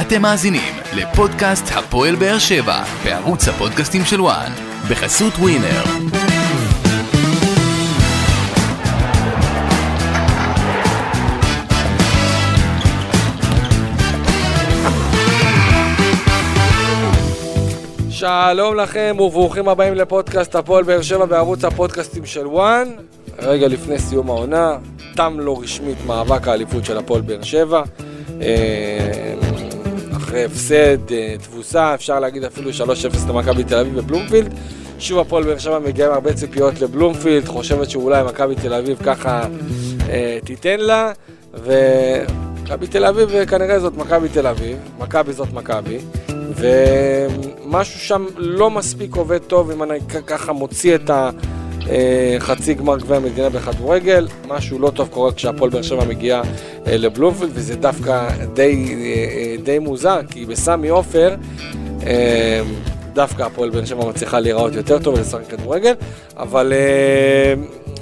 אתם מאזינים לפודקאסט הפועל באר שבע בערוץ הפודקאסטים של וואן בחסות ווינר. שלום לכם וברוכים הבאים לפודקאסט הפועל באר שבע בערוץ הפודקאסטים של וואן. רגע לפני סיום העונה, תם לא רשמית מאבק האליפות של הפועל באר שבע. אה, אחרי הפסד, אה, תבוסה, אפשר להגיד אפילו 3-0 למכבי תל אביב בבלומפילד. שוב הפועל באר שבע מגיעה עם הרבה ציפיות לבלומפילד, חושבת שאולי מכבי תל אביב ככה אה, תיתן לה, ומכבי תל אביב אה, כנראה זאת מכבי תל אביב, מכבי זאת מכבי, ומשהו שם לא מספיק עובד טוב אם אני ככה מוציא את החצי גמר גביע המדינה בכדורגל, משהו לא טוב קורה כשהפועל באר שבע מגיעה אה, לבלומפילד, וזה דווקא די, אה, אה, די מוזר, כי בסמי עופר אה, דווקא הפועל באר שבע מצליחה להיראות יותר טוב ולשחק כדורגל, אבל אה,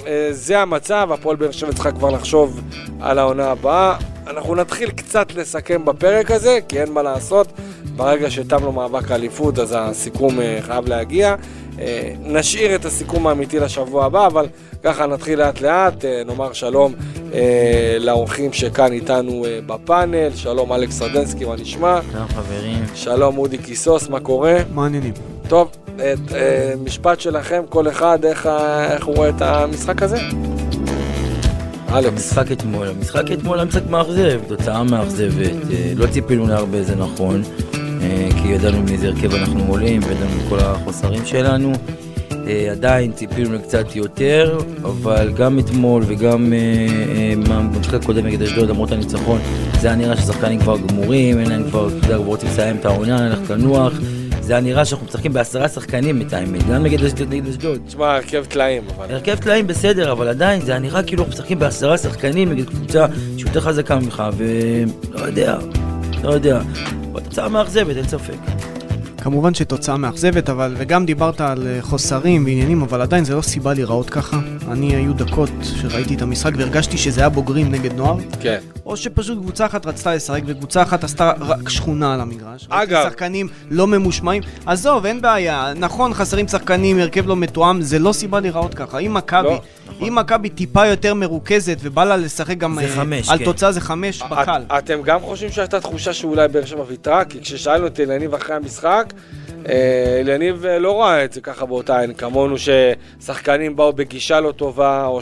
אה, זה המצב, הפועל באר שבע צריכה כבר לחשוב על העונה הבאה. אנחנו נתחיל קצת לסכם בפרק הזה, כי אין מה לעשות, ברגע שתם לו מאבק האליפות אז הסיכום אה, חייב להגיע. אה, נשאיר את הסיכום האמיתי לשבוע הבא, אבל ככה נתחיל לאט לאט, אה, נאמר שלום אה, לאורחים שכאן איתנו בפאנל, שלום אלכס רדנסקי, מה נשמע? שלום חברים. שלום אודי קיסוס, מה קורה? מעניינים. טוב, אה, אה, משפט שלכם, כל אחד, איך, איך הוא רואה את המשחק הזה? אלכס, המשחק אתמול, המשחק אתמול היה משחק מאכזב, תוצאה מאכזבת, לא ציפינו להרבה זה נכון, כי ידענו מאיזה הרכב אנחנו עולים, וידענו כל החוסרים שלנו. אה, עדיין ציפינו לקצת יותר, אבל גם אתמול וגם אה, אה, במשחק הקודם נגד אשדוד, למרות הניצחון, זה היה נראה שהשחקנים כבר גמורים, אין להם כבר, אתה יודע, כבר רוצים לסיים את העונה, ללכת לנוח. זה היה נראה שאנחנו משחקים בעשרה שחקנים את האמת, גם נגד אשדוד. תשמע, הרכב טלאים, אבל... הרכב טלאים בסדר, אבל עדיין זה היה נראה כאילו אנחנו משחקים בעשרה שחקנים נגד קבוצה שיותר חזקה ממך, ולא יודע, לא יודע. אבל תוצאה מאכזבת, אין ספק. כמובן שתוצאה מאכזבת, אבל, וגם דיברת על אה, חוסרים ועניינים, אבל עדיין זה לא סיבה להיראות ככה. אני, היו דקות שראיתי את המשחק והרגשתי שזה היה בוגרים נגד נוער, כן. או שפשוט קבוצה אחת רצתה לשחק וקבוצה אחת עשתה רק שכונה על המגרש. אגב- שחקנים לא ממושמעים. עזוב, אין בעיה. נכון, חסרים שחקנים, הרכב לא מתואם, זה לא סיבה להיראות ככה. אם מכבי, לא, אם מכבי טיפה יותר מרוכזת ובא לה לשחק גם זה אה, חמש, על כן. תוצאה זה חמש בקל. את, אתם גם חושבים שהייתה תחושה שאולי באר שבע ויתרה? כי כששאלנו את אליניב אחרי המשחק, אה, אליניב אה, לא ראה את זה ככה באותה עין, כמונו ששחקנים באו בגישה לא טובה, או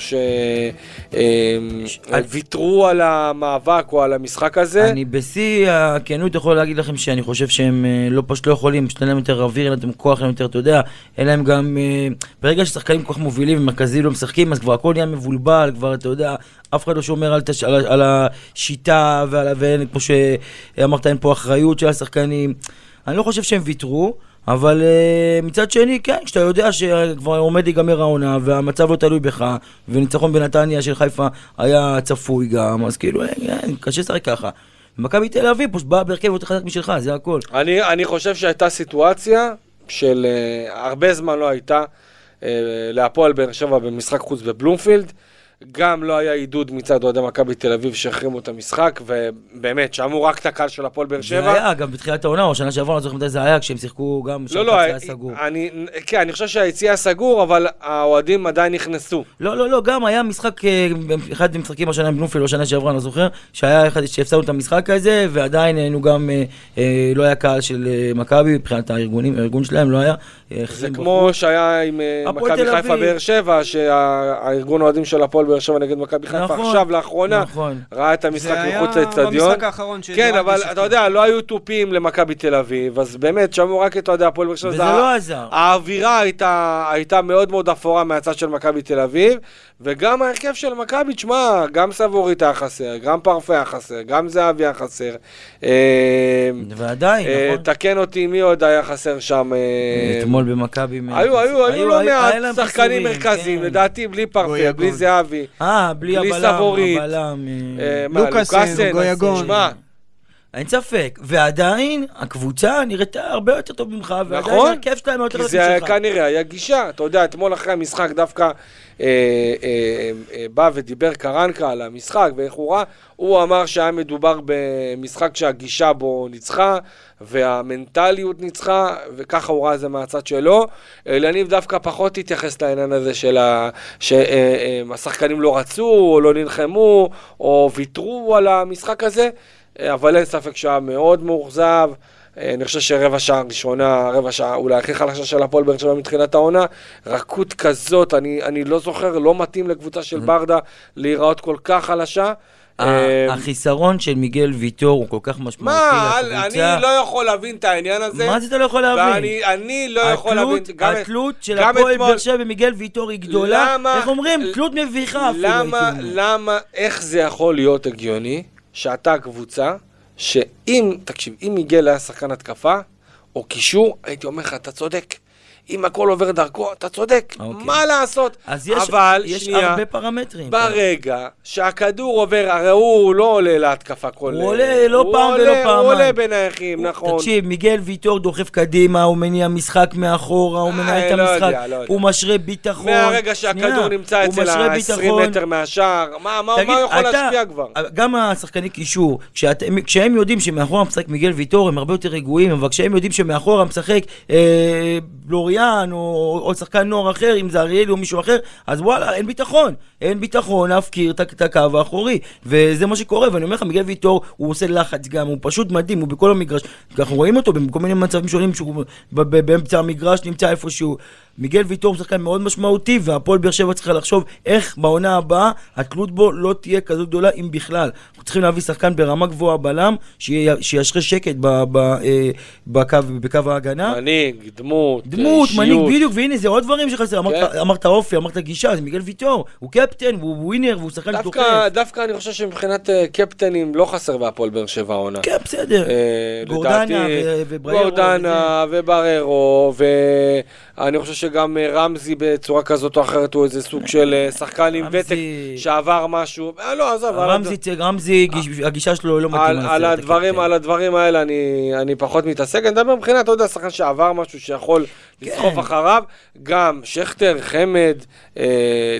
שוויתרו על המאבק או על המשחק הזה. אני בשיא הכנות יכול להגיד לכם שאני חושב שהם אה, לא פשוט לא יכולים, פשוט אין להם יותר אוויר, אין להם כוח, אין להם יותר, אתה יודע, אין להם גם... אה, ברגע ששחקנים כל כך מובילים ומרכזיים לא משחקים, אז כבר הכל נהיה מבולבל, כבר אתה יודע, אף אחד לא שומר על, תש... על, על השיטה ועל. ואין, כמו שאמרת, אין פה אחריות של השחקנים. אני לא חושב שהם ויתרו. אבל uh, מצד שני, כן, כשאתה יודע שכבר עומד להיגמר העונה והמצב לא תלוי בך, וניצחון בנתניה של חיפה היה צפוי גם, אז כאילו, אה, אה, קשה לשחק ככה. מכבי תל אביב פשוט באה בהרכב יותר חזק משלך, זה הכל. אני, אני חושב שהייתה סיטואציה של uh, הרבה זמן לא הייתה uh, להפועל באר שבע במשחק חוץ בבלומפילד. גם לא היה עידוד מצד אוהדי מכבי תל אביב שהחרימו את המשחק, ובאמת, שמעו רק את הקהל של הפועל באר זה שבע. היה גם בתחילת העונה, או שנה שעברה, אני לא זוכר מתי זה היה, כשהם שיחקו גם, לא, לא, היה סגור. אני, כן, אני חושב שהיציע סגור, אבל האוהדים עדיין נכנסו. לא, לא, לא, גם היה משחק, אה, אחד המשחקים השנה עם בלומפילד, או שנה שעברה, אני לא זוכר, שהיה אחד שהפסדנו את המשחק הזה, ועדיין היינו גם, אה, אה, לא היה קהל של אה, מכבי, מבחינת הארגונים, הארגון שלהם לא היה. אה, זה כמו בחוץ. שהיה עם אה, מכבי חיפה. באר שבע, שהארגון האוהדים של הפועל באר שבע נגד מכבי חיפה נכון, עכשיו, לאחרונה, נכון. ראה את המשחק זה היה מחוץ לאצטדיון. במשחק האחרון כן, אבל. אתה יודע, לא היו תופים למכבי תל אביב, אז באמת, שמעו רק את אוהדי הפועל באר שבע. וזה לא עזר. האווירה הייתה, הייתה מאוד מאוד אפורה מהצד של מכבי תל אביב, וגם ההרכב של מכבי, תשמע, גם סבורית היה חסר, גם פרפה היה חסר, גם זהבי היה חסר. אה, ועדיין, אה, נכון. תקן אותי, מי עוד היה חסר שם? אה, אתמול במכבי... היו, היו, היו לא היה מעט שחקנים מרכזיים, כן. לדעתי בלי פרפה. בלי זהבי. אה, בלי הבלם. הבלם. אה, אה, לוקאסן, גויגון. שמע, אין ספק. ועדיין, הקבוצה נראתה הרבה יותר טוב ממך, ועדיין נכון, ההרכב שלהם יותר כי טוב זה היה שלך. כנראה היה גישה. אתה יודע, אתמול אחרי המשחק דווקא אה, אה, אה, בא ודיבר קרנקה על המשחק ואיך הוא ראה. הוא אמר שהיה מדובר במשחק שהגישה בו ניצחה, והמנטליות ניצחה, וככה הוא ראה את זה מהצד שלו. אליניב דווקא פחות התייחס לעניין הזה של ה... שהשחקנים לא רצו, או לא נלחמו, או ויתרו על המשחק הזה. אה, אבל אין ספק שהיה מאוד מאוכזב. אה, אני חושב שרבע שעה ראשונה, רבע שעה אולי הכי חלשה של הפועל באר שבע מתחילת העונה, רכות כזאת, אני, אני לא זוכר, לא מתאים לקבוצה של ברדה להיראות כל כך חלשה. אה, החיסרון של מיגל ויטור הוא כל כך משמעותי מה, לקבוצה. אני לא יכול להבין את העניין הזה. מה זה אתה לא יכול להבין? ואני אני לא יכול להבין. התלות, של הפועל באר שבע במיגל ויטור היא גדולה. איך אומרים? תלות מביכה אפילו, למה. למה, איך זה יכול להיות הגיוני שאתה קבוצה, שאם, תקשיב, אם מיגל היה שחקן התקפה, או קישור, הייתי אומר לך, אתה צודק. אם הכל עובר דרכו, אתה צודק. אוקיי. מה לעשות? אז יש, אבל, יש שנייה, הרבה פרמטרים. ברגע שהכדור עובר, הרי הוא לא עולה להתקפה כל... הוא עולה לא הוא פעם עולה- ולא הוא פעמיים. עולה בנייחים, נכון. תקשיב, מיגל ויטור דוחף קדימה, הוא מניע משחק מאחורה, הוא אה, מנהל את לא המשחק, יודע, לא יודע. הוא משרה ביטחון. מהרגע שהכדור שנייה, נמצא הוא אצל משרה ה-20 ביטחון. מטר מהשער, מה מה- תגיד, מה הוא יכול אתה- להשפיע כבר? גם השחקני קישור, כשאת- כשהם יודעים שמאחורה משחק מיגל ויטור, הם הרבה יותר רגועים, אבל כשהם יודעים שמאחורה משחק אה, בלוריאן או, או שחקן נוער אחר, אם זה אריאלי או מישהו אחר, אז וואלה, אין ביטחון. אין ביטחון להפקיר את הקו האחורי. וזה מה שקורה, ואני אומר לך, מיגל ויטור, הוא עושה לחץ גם, הוא פשוט מדהים, הוא בכל המגרש. אנחנו רואים אותו בכל מיני מצבים שונים, שהוא באמצע המגרש נמצא איפשהו. מיגל ויטור הוא שחקן מאוד משמעותי, והפועל באר שבע צריכה לחשוב איך בעונה הבאה התלות בו לא תהיה כזו גדולה, אם בכלל. אנחנו צריכים להביא שחקן ברמה גבוהה בלם, שישרה שקט ב- ב- אה, בקו בקו ההגנה. מנהיג, דמות, דמות, אישיות. מנהיג, בדיוק, והנה זה עוד דברים שחסר, אמרת- כן. אמרת אופי, אמרת גישה, זה מיגל ויטור, הוא קפטן, והוא ווינר, והוא שחקן דווקא, דוחף. דווקא אני חושב שמבחינת אה, קפטנים לא חסר בהפועל באר שבע העונה. כן, בסדר. אה, גורדנה לדעתי, ו- ובריירו גורדנה ובררו, ואני חושב שגם אה, רמזי בצורה כזאת או אחרת הוא איזה סוג של שחקן עם רמזי- ותק שעבר משהו. לא, עזוב, על רמזי, רמזי, גיש- הגישה שלו לא מתאימה. על, הדברים. על הדברים האלה אני, אני פחות מתעסק, אני מדבר מבחינת, אתה יודע, שחקן שעבר משהו שיכול לסחוף כן. אחריו, גם שכטר, חמד, אה,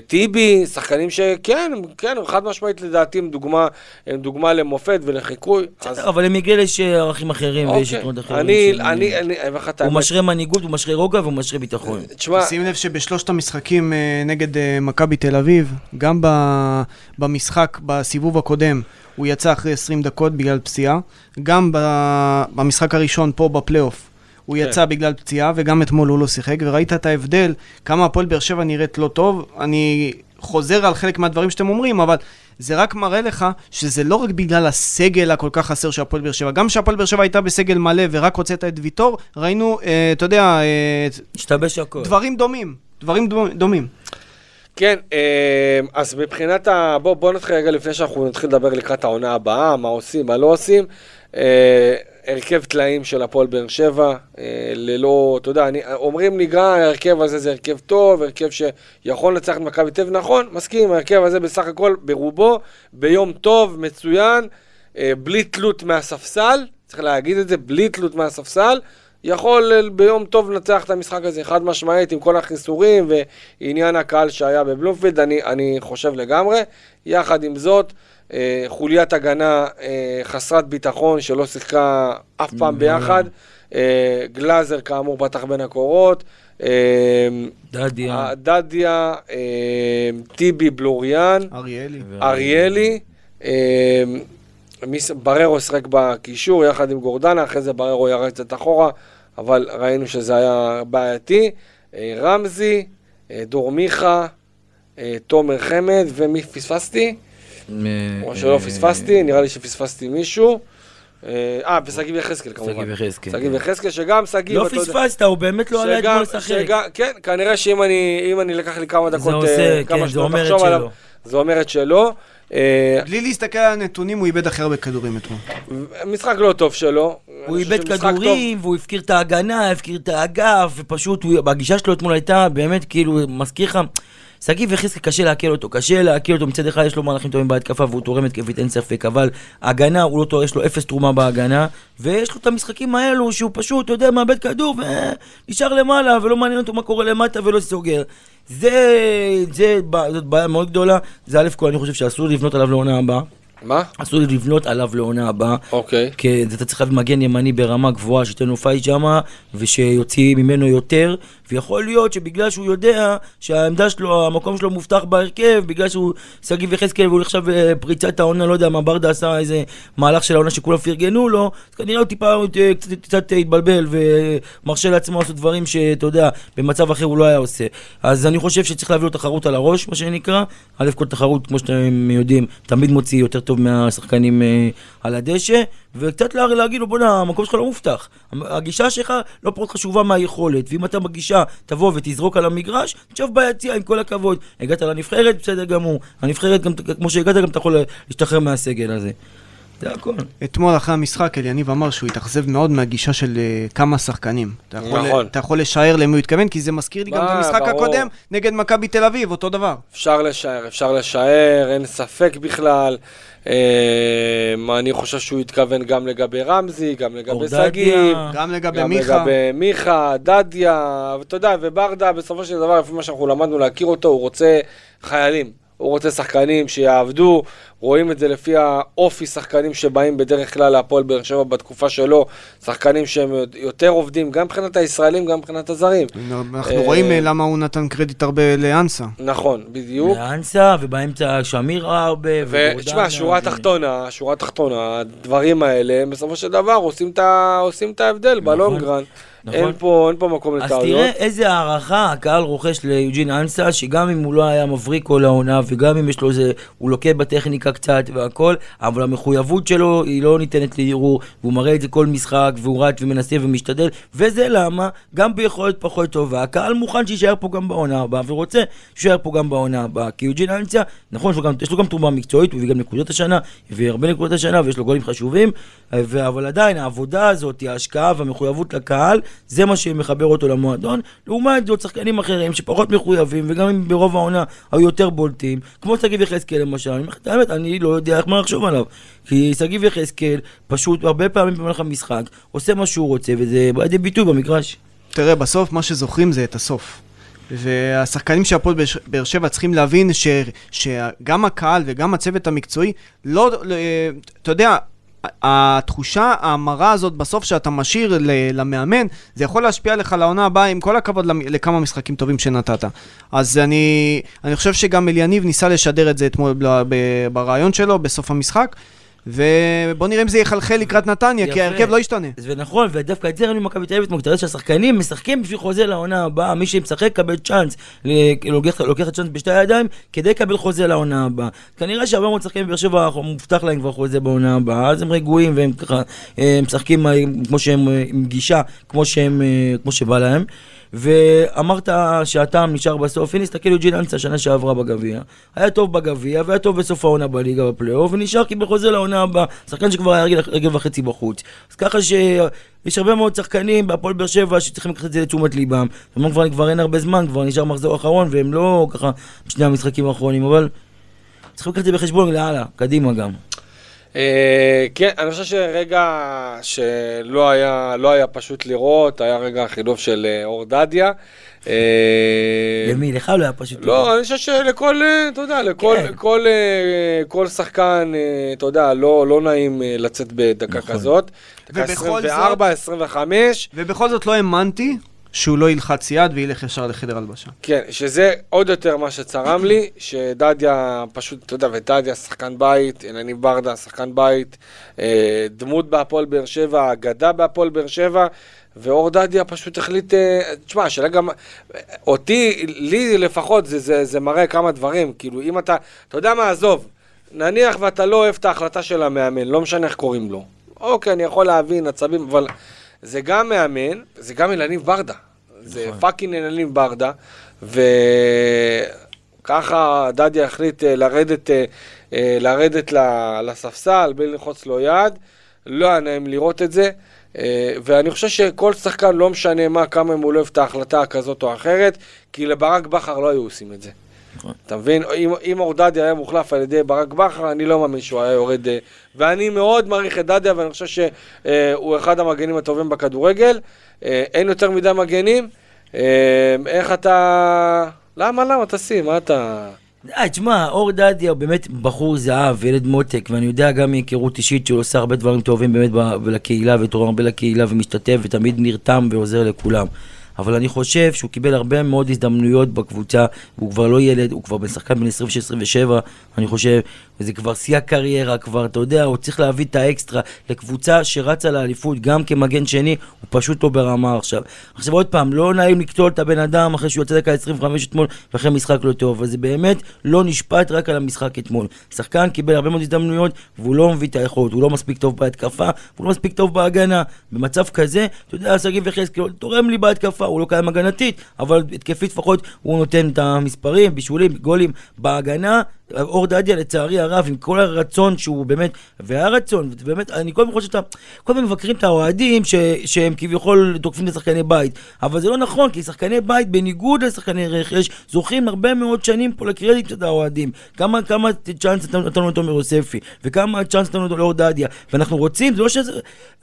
טיבי, שחקנים שכן, כן, חד משמעית לדעתי הם דוגמה, הם דוגמה למופת ולחיקוי. אז בסדר, אבל למיגל יש אה, ערכים אחרים ויש אוקיי, יתרונות אחרים. אני, של- אני, אני, אני אומר לך את הוא משרה מנהיגות, הוא משרה רוגע והוא משרה ביטחון. תשמע, שים לב שבשלושת המשחקים אה, נגד אה, מכבי תל אביב, גם ב- במשחק, בסיבוב הקודם, הוא יצא אחרי 20 דקות בגלל פציעה. גם ב- במשחק הראשון פה בפלייאוף, הוא כן. יצא בגלל פציעה, וגם אתמול הוא לא שיחק, וראית את ההבדל, כמה הפועל באר שבע נראית לא טוב. אני חוזר על חלק מהדברים שאתם אומרים, אבל זה רק מראה לך שזה לא רק בגלל הסגל הכל כך חסר של הפועל באר שבע. גם כשהפועל באר שבע הייתה בסגל מלא ורק הוצאת את ויטור, ראינו, אה, אתה יודע, אה, השתבש הכל. דברים דומים, דברים דו- דומים. כן, אה, אז מבחינת ה... בוא, בוא נתחיל רגע לפני שאנחנו נתחיל לדבר לקראת העונה הבאה, מה עושים, מה לא עושים. הרכב טלאים של הפועל באר שבע, אה, ללא, אתה יודע, אני, אומרים לי גם, ההרכב הזה זה הרכב טוב, הרכב שיכול לנצח את מכבי תל אביב, נכון, מסכים, ההרכב הזה בסך הכל, ברובו, ביום טוב, מצוין, אה, בלי תלות מהספסל, צריך להגיד את זה, בלי תלות מהספסל, יכול אה, ביום טוב לנצח את המשחק הזה, חד משמעית, עם כל החיסורים ועניין הקהל שהיה בבלומפילד, אני, אני חושב לגמרי. יחד עם זאת, חוליית הגנה אה, חסרת ביטחון שלא שיחקה אף פעם ביחד. אה, גלאזר כאמור פתח בין הקורות. אה, דדיה. דדיה, אה, טיבי בלוריאן. אריאלי. אריאלי, אה, מיס- בררו שיחק בקישור יחד עם גורדנה, אחרי זה בררו ירד קצת אחורה, אבל ראינו שזה היה בעייתי. אה, רמזי, אה, דור מיכה, אה, תומר חמד, ומי פספסתי? או שלא פספסתי, נראה לי שפספסתי מישהו. אה, אה, ושגיב יחזקאל כמובן. שגיב יחזקאל, שגיב כן. יחזקאל, שגם שגיב, לא פספסת, הוא באמת לא עלה אתמול לשחק. כן, כנראה שאם אני, אם אני לקח לי כמה דקות, עושה, אה, כן, כמה זה שניות אומר את לחשוב עליו. זה אומר את שלו. אה, בלי להסתכל על הנתונים, הוא איבד הכי הרבה כדורים אתמול. משחק לא טוב שלו. הוא איבד כדורים, והוא הפקיר את ההגנה, הפקיר את האגף, ופשוט, הוא- הגישה שלו אתמול הייתה באמת כאילו, מזכיר לך, שגיב יחזקאל קשה לעכל אותו, קשה לעכל אותו, מצד אחד יש לו מהלכים טובים בהתקפה והוא תורם התקפית, אין ספק, אבל הגנה, הוא לא טועה, יש לו אפס תרומה בהגנה, ויש לו את המשחקים האלו שהוא פשוט, אתה יודע, מאבד כדור ונשאר למעלה, ולא מעניין אותו מה קורה למטה ולא סוגר. זה, זה, זאת בעיה מאוד גדולה, זה א' כל אני חושב שאסור לבנות עליו לעונה הבאה. מה? אסור לבנות עליו לעונה הבאה. אוקיי. כי אתה צריך להביא מגן ימני ברמה גבוהה, פייט שמה, ושיוציא ממנו יותר, ויכול להיות שבגלל שהוא יודע שהעמדה שלו, המקום שלו מובטח בהרכב, בגלל שהוא שגיב יחזקאל והוא עכשיו אה, פריצת העונה, לא יודע מה, ברדה עשה איזה מהלך של העונה שכולם פרגנו לו, אז כנראה הוא טיפה אה, קצת, קצת התבלבל ומרשה לעצמו לעשות דברים שאתה יודע, במצב אחר הוא לא היה עושה. אז אני חושב שצריך להביא לו תחרות על הראש, מה שנקרא. א' כל תחרות, כמו שאתם יודעים, תמיד מוציא יותר טוב מהשחקנים אה, על הדשא, וקצת להגיד לו, בוא'נה, המקום שלך לא מובטח. הגישה שלך לא פחות חשובה מהיכולת, ואם אתה בגישה תבוא ותזרוק על המגרש, תשב ביציע, עם כל הכבוד. הגעת לנבחרת, בסדר גמור. הנבחרת, גם, כמו שהגעת, גם אתה יכול להשתחרר מהסגל הזה. זה הכל. אתמול אחרי המשחק אליניב אמר שהוא התאכזב מאוד מהגישה של uh, כמה שחקנים. אתה יכול, נכון. אתה יכול לשער למי הוא התכוון, כי זה מזכיר לי גם את מה, המשחק ברור. הקודם נגד מכבי תל אביב, אותו דבר. אפשר לשער, אפשר לשער, אין ספק בכלל. אה, אני חושב שהוא התכוון גם לגבי רמזי, גם לגבי. שגיב. גם לגבי גם מיכה. לגבי מיכה, דדיה, ואתה יודע, וברדה, בסופו של דבר, לפי מה שאנחנו למדנו להכיר אותו, הוא רוצה חיילים. הוא רוצה שחקנים שיעבדו, רואים את זה לפי האופי שחקנים שבאים בדרך כלל להפועל באר שבע בתקופה שלו, שחקנים שהם יותר עובדים, גם מבחינת הישראלים, גם מבחינת הזרים. אנחנו אה, רואים אה, למה הוא נתן קרדיט הרבה לאנסה. נכון, בדיוק. לאנסה, ובאמצע שמיר הרבה, ותשמע, שורה תחתונה, שורה תחתונה, הדברים האלה, בסופו של דבר עושים את ההבדל בלונגרן. נכון. אין פה אין פה מקום אז לטעויות. תראה איזה הערכה הקהל רוכש ליוג'ין אנסה, שגם אם הוא לא היה מבריק כל העונה, וגם אם יש לו איזה, הוא לוקה בטכניקה קצת והכל, אבל המחויבות שלו היא לא ניתנת לערעור, והוא מראה את זה כל משחק, והוא רץ ומנסה ומשתדל, וזה למה, גם ביכולת פחות טובה, הקהל מוכן שיישאר פה גם בעונה הבאה, ורוצה שיישאר פה גם בעונה הבאה, כי יוג'ין אנסה, נכון, יש לו גם, יש לו גם תרומה מקצועית, הוא הביא גם נקודות השנה, הביא הרבה נקודות השנה, ויש לו גולים חשובים, ו- אבל עדיין העבודה הזאת, ההשקעה והמחויבות לקהל, זה מה שמחבר אותו למועדון, לעומת זאת שחקנים אחרים שפחות מחויבים, וגם אם ברוב העונה היו יותר בולטים, כמו שגיב יחזקאל למשל, אני אומר לך את האמת, אני לא יודע איך מה לחשוב עליו, כי שגיב יחזקאל פשוט הרבה פעמים במהלך המשחק עושה מה שהוא רוצה, וזה בא לידי ביטוי במגרש. תראה, בסוף מה שזוכרים זה את הסוף. והשחקנים של הפועל באר- שבע צריכים להבין ש, שגם הקהל וגם הצוות המקצועי, לא, לא, אתה יודע, התחושה המרה הזאת בסוף שאתה משאיר למאמן, זה יכול להשפיע לך לעונה הבאה, עם כל הכבוד לכמה משחקים טובים שנתת. אז אני, אני חושב שגם אליניב ניסה לשדר את זה אתמול ברעיון שלו, בסוף המשחק. ובוא נראה אם זה יחלחל לקראת נתניה, כי יפה. ההרכב לא ישתנה. ונכון, ודווקא את זה ראינו במכבי תל אביב אתמול, תראה שהשחקנים משחקים בשביל חוזה לעונה הבאה, מי שמשחק יקבל צ'אנס, ל- לוקח לוקח את הצ'אנס בשתי הידיים, כדי לקבל חוזה לעונה הבאה. כנראה שהרבה מאוד שחקנים בבאר שבע מובטח להם כבר חוזה בעונה הבאה, אז הם רגועים והם ככה אה, משחקים אה, כמו שהם, אה, עם גישה, כמו שהם, אה, כמו שבא להם. ואמרת שהטעם נשאר בסוף, הנה יוג'ין אנסה שנה שעברה בגביע, היה טוב בגביע והיה טוב בסוף העונה בליגה בפלייאוף, ונשאר קיבל חוזה לעונה הבאה, שחקן שכבר היה רגל, רגל וחצי בחוץ. אז ככה שיש הרבה מאוד שחקנים בהפועל באר שבע שצריכים לקחת את זה לתשומת ליבם. אמנם כבר, כבר אין הרבה זמן, כבר נשאר מחזור אחרון, והם לא ככה בשני המשחקים האחרונים, אבל צריכים לקחת את זה בחשבון להלאה, קדימה גם. אה, כן, אני חושב שרגע שלא היה, לא היה פשוט לראות, היה רגע החילוף של אה, אור דדיה. אה, למי? לך לא היה פשוט... לא, אני חושב שלכל, אתה יודע, לכל כן. כל, כל שחקן, אתה יודע, לא לא נעים לצאת בדקה נכון. כזאת. דקה ובכל 24, 25. ובכל זאת לא האמנתי שהוא לא ילחץ יד וילך ישר לחדר הלבשה. כן, שזה עוד יותר מה שצרם לי, שדדיה פשוט, אתה יודע, ודדיה שחקן בית, אלניב ברדה שחקן בית, אה, דמות בהפועל באר שבע, אגדה בהפועל באר שבע, ואור דדיה פשוט החליט, אה, תשמע, השאלה גם, אותי, לי לפחות, זה, זה, זה מראה כמה דברים, כאילו, אם אתה, אתה יודע מה, עזוב, נניח ואתה לא אוהב את ההחלטה של המאמן, לא משנה איך קוראים לו. אוקיי, אני יכול להבין, עצבים, אבל זה גם מאמן, זה גם אלניב ברדה. זה פאקינג אלניב ברדה, וככה דדיה החליט אה, לרדת, אה, אה, לרדת לספסל בלי ללחוץ לו יד, לא היה נעים לראות את זה, ואני חושב שכל שחקן, לא משנה מה, כמה אם הוא לא אוהב את ההחלטה כזאת או אחרת, כי לברק בכר לא היו עושים את זה. נכון. אתה מבין? אם, אם אור דדיה היה מוחלף על ידי ברק בכר, אני לא מאמין שהוא היה יורד. אה, ואני מאוד מעריך את דדיה, ואני חושב שהוא אחד המגנים הטובים בכדורגל. אה, אין יותר מדי מגנים. אה, איך אתה... למה, למה? תשים, מה אתה... אה, תשמע, אור דדיה הוא באמת בחור זהב, ילד מותק, ואני יודע גם מהיכרות אישית שהוא עושה הרבה דברים טובים באמת לקהילה, ותורם הרבה לקהילה, ומשתתף, ותמיד נרתם ועוזר לכולם. אבל אני חושב שהוא קיבל הרבה מאוד הזדמנויות בקבוצה, והוא כבר לא ילד, הוא כבר בן שחקן בן 26-27, אני חושב, וזה כבר שיא הקריירה, כבר, אתה יודע, הוא צריך להביא את האקסטרה לקבוצה שרצה לאליפות, גם כמגן שני, הוא פשוט לא ברמה עכשיו. עכשיו עוד פעם, לא נעים לקטול את הבן אדם אחרי שהוא יוצא דקה 25 אתמול, ואחרי משחק לא טוב, אבל זה באמת לא נשפט רק על המשחק אתמול. שחקן קיבל הרבה מאוד הזדמנויות, והוא לא מביא את היכולת, הוא לא מספיק טוב בהתקפה, והוא לא מספיק טוב בהגנה. במצב כזה, אתה יודע, שגיב יחזקאל תורם לי בהתקפה, הוא לא קיים הגנתית, אבל התקפית לפחות הוא נותן את המספרים, בישולים, גולים בהגנה. אור דדיה לצערי הרב, עם כל הרצון שהוא באמת, והרצון, ובאמת, אני כל הזמן חושב שאתה, כל הזמן מבקרים את האוהדים ש, שהם כביכול תוקפים את שחקני בית, אבל זה לא נכון, כי שחקני בית, בניגוד לשחקני רכש, זוכים הרבה מאוד שנים פה לקרדיט של האוהדים. כמה, כמה צ'אנס נתנו לתומר יוספי, וכמה צ'אנס נתנו לאור דדיה, ואנחנו רוצים, זה לא שזה,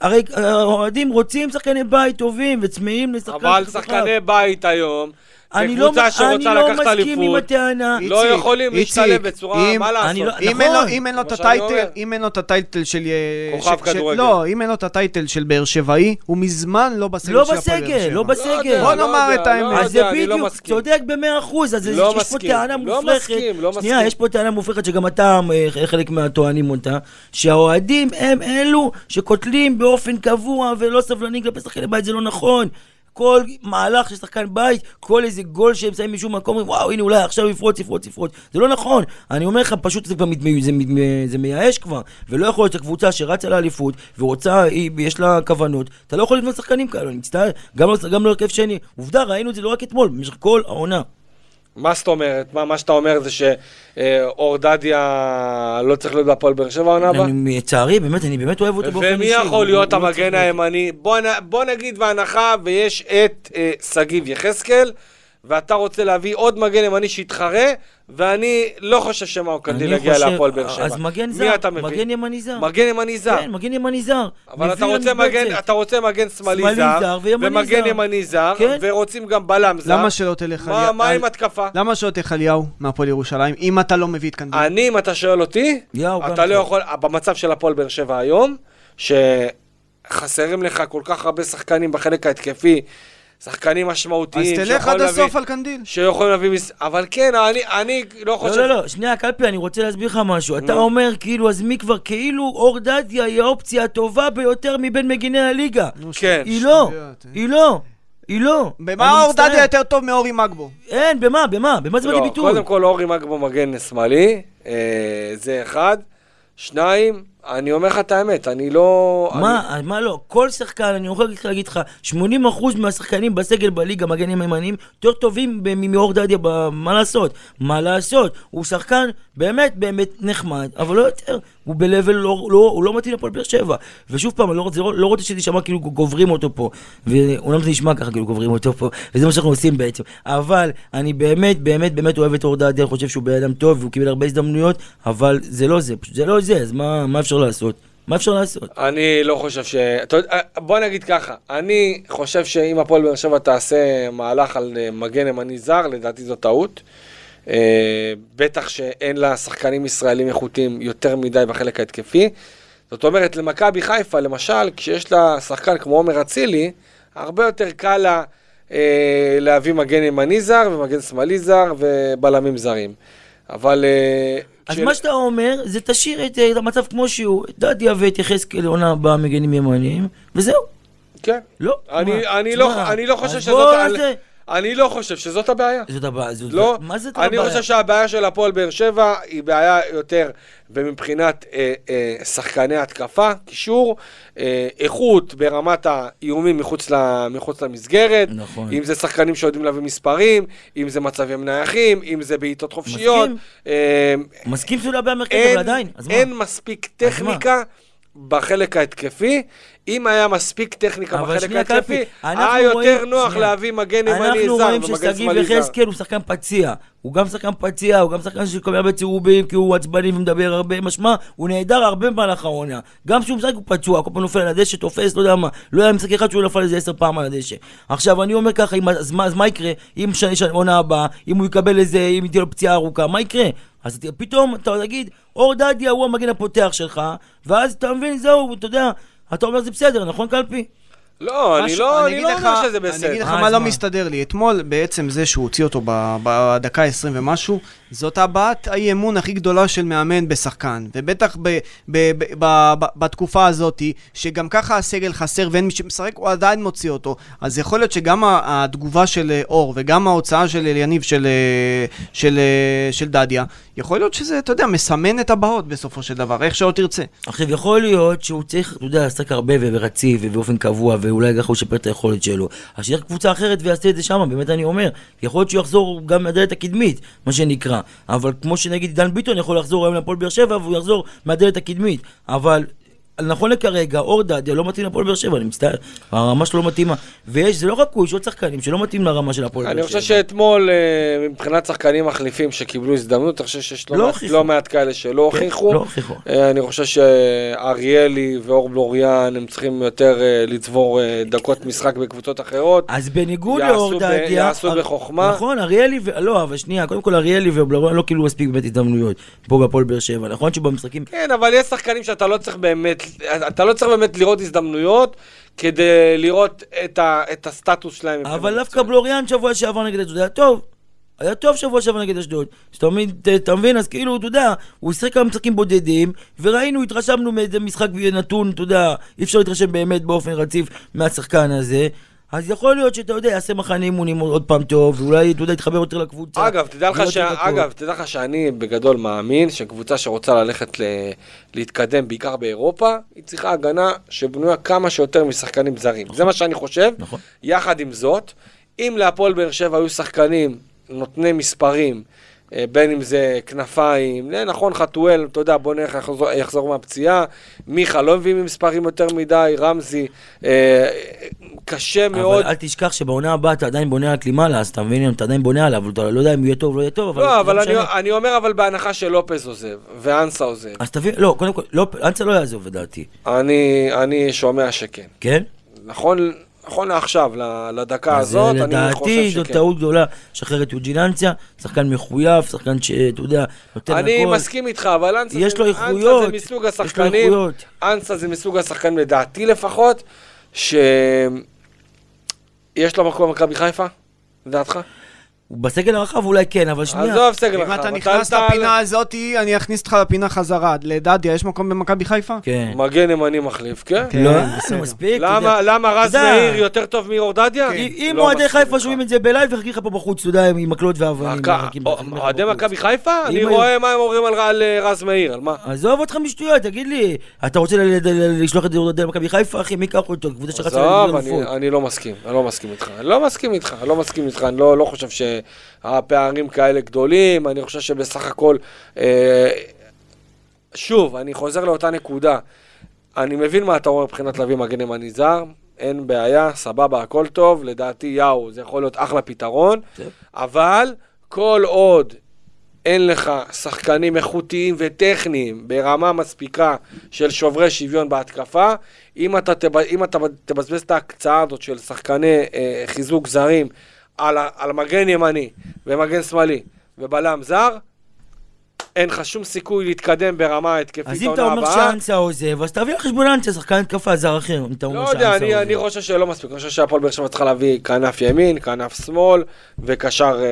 הרי האוהדים רוצים שחקני בית טובים וצמאים לשחקן אבל. שחקני בית היום, אני לא, וקבוצה שרוצה אני לא לקחת מסכים עם אליפות, הטענה. לא איציק, יכולים איציק, להשתלב בצורה, אם- מה לעשות? לא- אם אין לו- נכון. אם אין לו את. הטייטל, אם אין לו את הטייטל של... אה, כוכב ש- ש- כדורגל. לא, אם אין לו את הטייטל של באר שבעי, הוא מזמן לא בסגל לא של הפועל באר בסגל, שבע. לא בסגל. יודע, בוא לא נאמר את האמת. לא אז זה לא בדיוק. צודק במאה אחוז, אז לא יש פה טענה לא מופרכת. מסכים, לא שנייה, מסכים. יש פה טענה מופרכת שגם אתה אה, חלק מהטוענים אותה, שהאוהדים הם אלו שקוטלים באופן קבוע ולא סבלנים כלפי שחקני בית, זה לא נכון. כל מהלך של שחקן בית, כל איזה גול שהם שמים משום מקום, אומרים, וואו, הנה אולי עכשיו יפרוץ, יפרוץ, יפרוץ. זה לא נכון. אני אומר לך, פשוט זה כבר זה, זה מייאש כבר. ולא יכול להיות שהקבוצה שרצה לאליפות, ורוצה, יש לה כוונות, אתה לא יכול לבנות שחקנים כאלה, אני מצטער, גם לא, לא הרכב שני. עובדה, ראינו את זה לא רק אתמול, במשך כל העונה. מה זאת אומרת? מה, מה שאתה אומר זה שאור דדיה לא צריך להיות בהפועל באר שבע העונה הבאה? אני לצערי, באמת, אני באמת אוהב אותו באופן אישי. ומי יכול להיות לא המגן הימני? בוא, בוא נגיד בהנחה ויש את אה, שגיב יחזקאל, ואתה רוצה להביא עוד מגן ימני שיתחרה, ואני לא חושב שמאו קנדיל יגיע חושב- להפועל באר שבע. אז מגן ימני זר, אתה מביא? מגן ימני זר. מגן ימני זר. כן, מגן ימני זר. אבל אתה רוצה. מגן, אתה רוצה מגן שמאלי זר, זר ומגן זר. ימני זר, כן. ורוצים גם בלם זר. למה שלא תלך מה, על- מה עם התקפה? למה שלא תלך אליהו מהפועל ירושלים, אם אתה לא מביא את קנדיל? אני, אם אתה שואל אותי, יאו, אתה לא. יכול, במצב של הפועל באר שבע היום, שחסרים לך כל כך הרבה שחקנים בחלק ההתקפי, שחקנים אז משמעותיים, תלך שיכולים עד להביא- הסוף על קנדיל. שיכולים להביא, מס... אבל כן, אני, אני לא לא, חושב... לא, לא, שנייה, קלפי, אני רוצה להסביר לך משהו. אתה נו. אומר, כאילו, אז מי כבר, כאילו אור דדיה היא האופציה הטובה ביותר מבין מגיני הליגה. כן. היא לא. היא לא, היא לא. במה אור. דדיה יותר טוב מאורי מגבו? אין, במה, במה? במה זה בא לא, ביטוי? קודם כל אורי מגבו מגן שמאלי, אה, זה אחד. שניים, אני אומר לך את האמת, אני לא... מה, מה לא? כל שחקן, אני יכול להגיד לך- להגיד לך, 80% מהשחקנים בסגל בליגה, מגנים ימניים, יותר טובים מאור דדיה, מה לעשות? מה לעשות? הוא שחקן באמת באמת נחמד, אבל לא יותר, הוא ב-level לא, לא, הוא לא מתאים לפועל באר שבע. ושוב פעם, אני לא רוצה, לא, לא רוצה שזה יישמע כאילו גוברים אותו פה, ואומנם זה נשמע ככה כאילו גוברים אותו פה, וזה מה שאנחנו עושים בעצם. אבל אני באמת באמת באמת אוהב את אור דדיה, אני חושב שהוא בן אדם טוב, והוא קיבל הרבה הזדמנויות, אבל זה לא זה, פשוט זה לא זה, אז מה, מה אפשר לעשות? מה אפשר לעשות? אני לא חושב ש... יודע, בוא נגיד ככה, אני חושב שאם הפועל באר שבע תעשה מהלך על אה, מגן ימני זר, לדעתי זו טעות. אה, בטח שאין לה שחקנים ישראלים איכותיים יותר מדי בחלק ההתקפי. זאת אומרת, למכבי חיפה, למשל, כשיש לה שחקן כמו עומר אצילי, הרבה יותר קל לה אה, להביא מגן ימני זר ומגן שמאלי זר ובלמים זרים. אבל... אה, אז מה שאתה אומר, זה תשאיר את את המצב כמו שהוא, דדיה יחזקאל לעונה הבאה מגנים ימניים, וזהו. כן. לא. אני, מה? אני, תשמע, לא, אני לא חושב שזאת... בוא ה- נעשה- אני לא חושב שזאת הבעיה. זאת הבעיה. זאת- לא, מה זאת אני הבעיה? חושב שהבעיה של הפועל באר שבע היא בעיה יותר מבחינת אה, אה, שחקני התקפה, קישור, אה, איכות ברמת האיומים מחוץ, ל, מחוץ למסגרת, נכון. אם זה שחקנים שיודעים להביא מספרים, אם זה מצבים נייחים, אם זה בעיטות חופשיות. מסכים. אה, מסכים שזה לא הבעיה המרכזית, אבל עדיין? אין מספיק? טכניקה בחלק ההתקפי. אם היה מספיק טכניקה בחלק שנייה, ההתקפי, קלפי, אנחנו היה יותר רואים- נוח שנייה. להביא מגן ימני אנחנו זר רואים ומגן ששגיב שמאלי זר. יחזקאל הוא שחקן פציע. הוא גם שחקן פציע, הוא גם שחקן שקובע הרבה צהובים, כי הוא עצבני ומדבר הרבה, משמע, הוא נהדר הרבה במהלך העונה. גם כשהוא משחק הוא פצוע, כל פעם נופל על הדשא, תופס, לא יודע מה. לא היה משחק אחד שהוא נפל איזה עשר פעם על הדשא. עכשיו, אני אומר ככה, אם- אז מה, אז מה יקרה? אם שנה, שנה, עונה הבאה, אם הוא יקבל איזה, אם תהיה לו פציעה ארוכה, מה יקרה? אז פתאום אתה תגיד, אור דדיה הוא המגן הפותח שלך, ואז אתה מבין, זהו, אתה יודע, אתה אומר זה בסדר, נכון קלפי? לא, אני לא אני לא לך- אומר שזה אני אגיד בסדר. לך מה לא? מסתדר לי. אתמול, בעצם זה שהוא הוציא אותו בדקה ה-20 ומשהו, זאת הבעת האי אמון הכי גדולה של מאמן בשחקן. ובטח ב- ב- ב- ב- ב- בתקופה הזאת, שגם ככה הסגל חסר ואין מי שמשחק, הוא עדיין מוציא אותו. אז יכול להיות שגם התגובה של אה, אור וגם ההוצאה של אליניב של, אה, של, אה, של דדיה, יכול להיות שזה, אתה יודע, מסמן את הבאות בסופו של דבר, איך שעוד תרצה. עכשיו, יכול להיות שהוא צריך, אתה יודע, לשחק הרבה ורציף ובאופן קבוע, ואולי ככה הוא ישפר את היכולת שלו. אז שילך קבוצה אחרת ויעשה את זה שם, באמת אני אומר. יכול להיות שהוא יחזור גם מהדלת הקדמית, מה שנקרא. אבל כמו שנגיד דן ביטון יכול לחזור היום להפועל באר שבע, והוא יחזור מהדלת הקדמית. אבל... נכון לכרגע, אור דדיה לא מתאים להפועל באר שבע, אני מצטער, הרמה שלו לא מתאימה. ויש, זה לא רק הוא, יש עוד שחקנים שלא מתאים לרמה של הפועל באר שבע. אני חושב שאתמול, אה, מבחינת שחקנים מחליפים שקיבלו הזדמנות, אני חושב שיש לא לא מעט-. לא מעט כאלה שלא כן, הוכיחו. לא הוכיחו. אה, אני חושב שאריאלי ואור בלוריאן, הם צריכים יותר אה, לצבור דקות משחק בקבוצות אחרות. אז בניגוד לאור דדיה... יעשו בחוכמה. נכון, אריאלי. לא, אבל שנייה, קודם כל אריאלי ובלרון לא קיבלו מספיק באמת הזדמנויות פה בהפועל באר שבע. נכון שבמשחקים... כן, אבל יש שחקנים שאתה לא צריך באמת, אתה לא צריך באמת לראות הזדמנויות כדי לראות את, ה, את הסטטוס שלהם. אבל דווקא. בלוריאן שבוע שעבר נגד אשדוד היה טוב. היה טוב שבוע שעבר נגד אשדוד. אז אתה מבין, ת- אתה מבין, אז כאילו, אתה יודע, הוא שיחק כמה משחקים בודדים, וראינו, התרשמנו מאיזה משחק נתון, אתה יודע, אי אפשר להתרשם באמת באופן רציף מהשחקן הזה. אז יכול להיות שאתה יודע, יעשה מחנה אימונים עוד פעם טוב, ואולי, אתה יודע, יתחבר יותר לקבוצה. אגב, תדע לך, ש... אגב, תדע לך שאני בגדול מאמין שקבוצה שרוצה ללכת ל... להתקדם בעיקר באירופה, היא צריכה הגנה שבנויה כמה שיותר משחקנים זרים. זה מה שאני חושב. נכון. יחד עם זאת, אם להפועל באר שבע היו שחקנים נותני מספרים, בין אם זה כנפיים, אה, נכון, חתואל, אתה יודע, בוא נראה איך יחזור, יחזור מהפציעה, מיכה לא מביא מספרים יותר מדי, רמזי, אה, קשה מאוד. אבל אל תשכח שבעונה הבאה אתה עדיין בונה על קלימאלה, אז אתה מבין, אתה עדיין בונה עליו, אתה לא יודע אם הוא יהיה טוב או לא יהיה טוב, אבל... לא, זה אבל אני. אני אומר, אבל בהנחה שלופז עוזב, ואנסה עוזב, אז תבין, לא, קודם כל, לא, אנסה לא יעזוב לדעתי, אני, אני שומע שכן. כן? נכון, נכון לעכשיו, לדקה הזאת, אני לדעתי חושב זו שכן. טעות גדולה לשחרר את יוג'יננציה, שחקן מחויב, שחקן שאתה יודע, נותן הכל. אני מסכים איתך, אבל אנסה זה- מסוג השחקנים. אנסה זה מסוג השחקנים, לדעתי לפחות, שיש לו מקום במכבי חיפה, לדעתך? בסגל הרחב אולי כן, אבל שנייה. עזוב סגל אם רחב, אתה נכנס לפינה הזאתי, אני אכניס אותך לפינה חזרה. לדדיה, יש מקום במכבי חיפה? כן. מגן ימני מחליף, כן? כן, לא. מספיק. למה, רז. מאיר יותר טוב מאור דדיה? אם- אם לא אוהדי חיפה. שומעים את זה בלייב, יחכים לך פה בחוץ, אתה יודע, עם מקלות ואבנים. אוהדי. מכבי חיפה? אני רואה מה הם אומרים על אה, רז מאיר, על מה? עזוב אותך משטויות, תגיד לי, אתה רוצה לשלוח את זה למכבי חיפה, אחי, מי ייקח אותו? קבוצה שרצה עזוב. אני, אני לא מסכים, אני לא מסכים איתך. אני לא מסכים איתך, אני לא מסכים איתך, אני לא, לא חושב שהפערים כאלה גדולים, אני חושב שבסך הכל... אה, שוב, אני חוזר לאותה נקודה. אני מבין מה אתה אומר מבחינת להביא מגן ימני זר, אין בעיה, סבבה, הכל טוב, לדעתי יאו, זה יכול להיות אחלה פתרון, טוב. אבל כל עוד אין לך שחקנים איכותיים וטכניים ברמה מספיקה של שוברי שוויון בהתקפה, אם אתה, תב... אם אתה תבזבז את ההקצאה הזאת של שחקני אה, חיזוק זרים על. על מגן ימני ומגן שמאלי ובלם זר, אין לך שום סיכוי להתקדם ברמה ההתקפית אז אם העונה אתה אומר הבאה. שאנסה עוזב, אז תביא על חשבון אנסה, שחקן התקפה זר אחר, אם אתה אומר לא שאנסה יודע, עוזב. אני, אני חושב שלא מספיק, אני חושב שהפועל באר שבע צריכה להביא כנף ימין, כנף שמאל, וקשר, אה,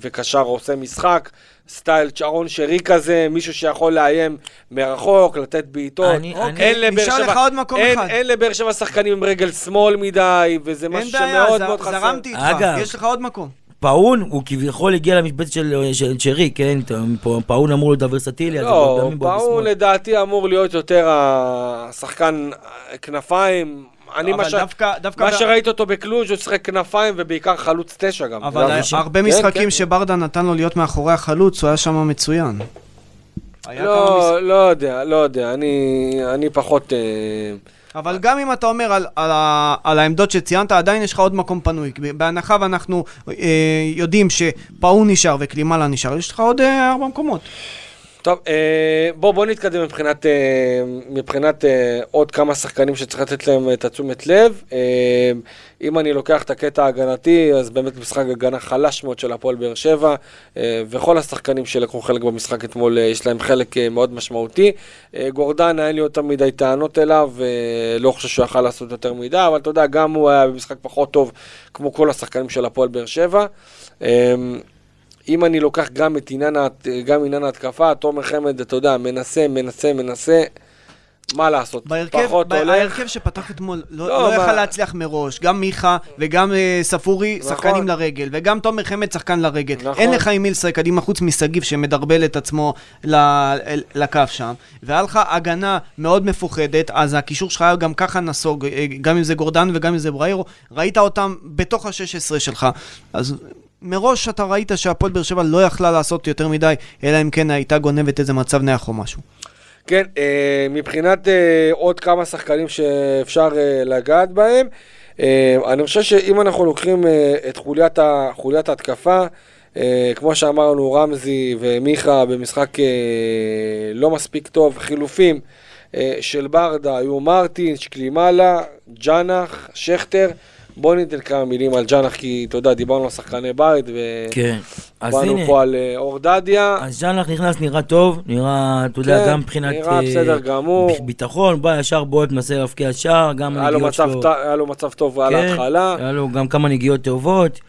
וקשר עושה משחק, סטייל צ'רון שרי כזה, מישהו שיכול לאיים מרחוק, לתת בעיטות. אני- אוקיי. אני- אין לבאר נשאר שבע- לך עוד מקום אין- אחד. אין לבאר שבע שחקנים עם רגל שמאל מדי, וזה אין משהו בעיה, שמאוד מאוד חסר. זרמתי איתך, אגב. יש לך עוד מקום. פאון, הוא כביכול הגיע למשבצת של של צ'רי, כן? פאון אמור להיות ורסטילי, אז הוא לא, פאון. לדעתי אמור להיות יותר השחקן אה, כנפיים. אני מה ש- דווקא- דווקא מה ב- שראיתי אותו בקלוז' הוא שיחק כנפיים ובעיקר חלוץ תשע גם. אבל הרבה כן, משחקים כן. שברדה נתן לו להיות מאחורי החלוץ, הוא היה שם מצוין. היה כמה לא, לא יודע, לא יודע, אני, אני פחות, אה, אבל גם אם אתה אומר על, על, על העמדות שציינת, עדיין יש לך עוד מקום פנוי. בהנחה ואנחנו אה, יודעים שפאו נשאר וקלימלה נשאר, יש לך עוד אה, ארבע מקומות. טוב, אה, בוא, בוא נתקדם מבחינת, אה, מבחינת אה, עוד כמה שחקנים שצריך לתת להם את התשומת לב. אם אני לוקח את הקטע ההגנתי, אז באמת משחק הגנה חלש מאוד של הפועל באר שבע, וכל השחקנים שלקחו חלק במשחק אתמול, יש להם חלק מאוד משמעותי. גורדנה, אין לי יותר מדי טענות אליו, לא חושב שהוא יכל לעשות יותר מדי, אבל אתה יודע, גם הוא היה במשחק פחות טוב, כמו כל השחקנים של הפועל באר שבע. אם אני לוקח גם את עניין ההתקפה, תומר חמד, אתה יודע, מנסה, מנסה, מנסה, מה לעשות? בהרכב, פחות ב- הולך. ההרכב שפתח אתמול לא, לא, לא, מה- יכל להצליח מראש, גם מיכה וגם אה, ספורי נכון. שחקנים לרגל, וגם תומר חמד שחקן לרגל. נכון. אין לך עם מי לשחק קדימה חוץ משגיב שמדרבל את עצמו ל- לקו שם, והיה לך הגנה מאוד מפוחדת, אז הקישור שלך היה גם ככה נסוג, אה, גם אם זה גורדן וגם אם זה בריירו, ראית אותם בתוך ה-16 שלך, אז... מראש אתה ראית שהפועל באר שבע לא יכלה לעשות יותר מדי, אלא אם כן הייתה גונבת איזה מצב נייח או משהו. כן, אה, מבחינת אה, עוד כמה שחקנים שאפשר אה, לגעת בהם, אני חושב שאם אנחנו לוקחים את חוליית, ה, חוליית ההתקפה, כמו שאמרנו, רמזי ומיכה במשחק לא מספיק טוב, חילופים של ברדה היו מרטין, שקלימלה, ג'אנח, שכטר. בוא ניתן כמה מילים על ג'אנח, כי אתה יודע, דיברנו על שחקני בית, כן. ובאנו הנה, פה על אה, אור דדיה. אז ז'אנלך נכנס, נראה טוב, נראה, אתה יודע, כן, גם מבחינת... נראה אה, בסדר גמור. ביטחון, בא ישר בועט, מנסה להבקיע שער, גם הנגיעות שלו. היה לו מצב טוב על כן, ההתחלה. היה לו גם כמה נגיעות טובות.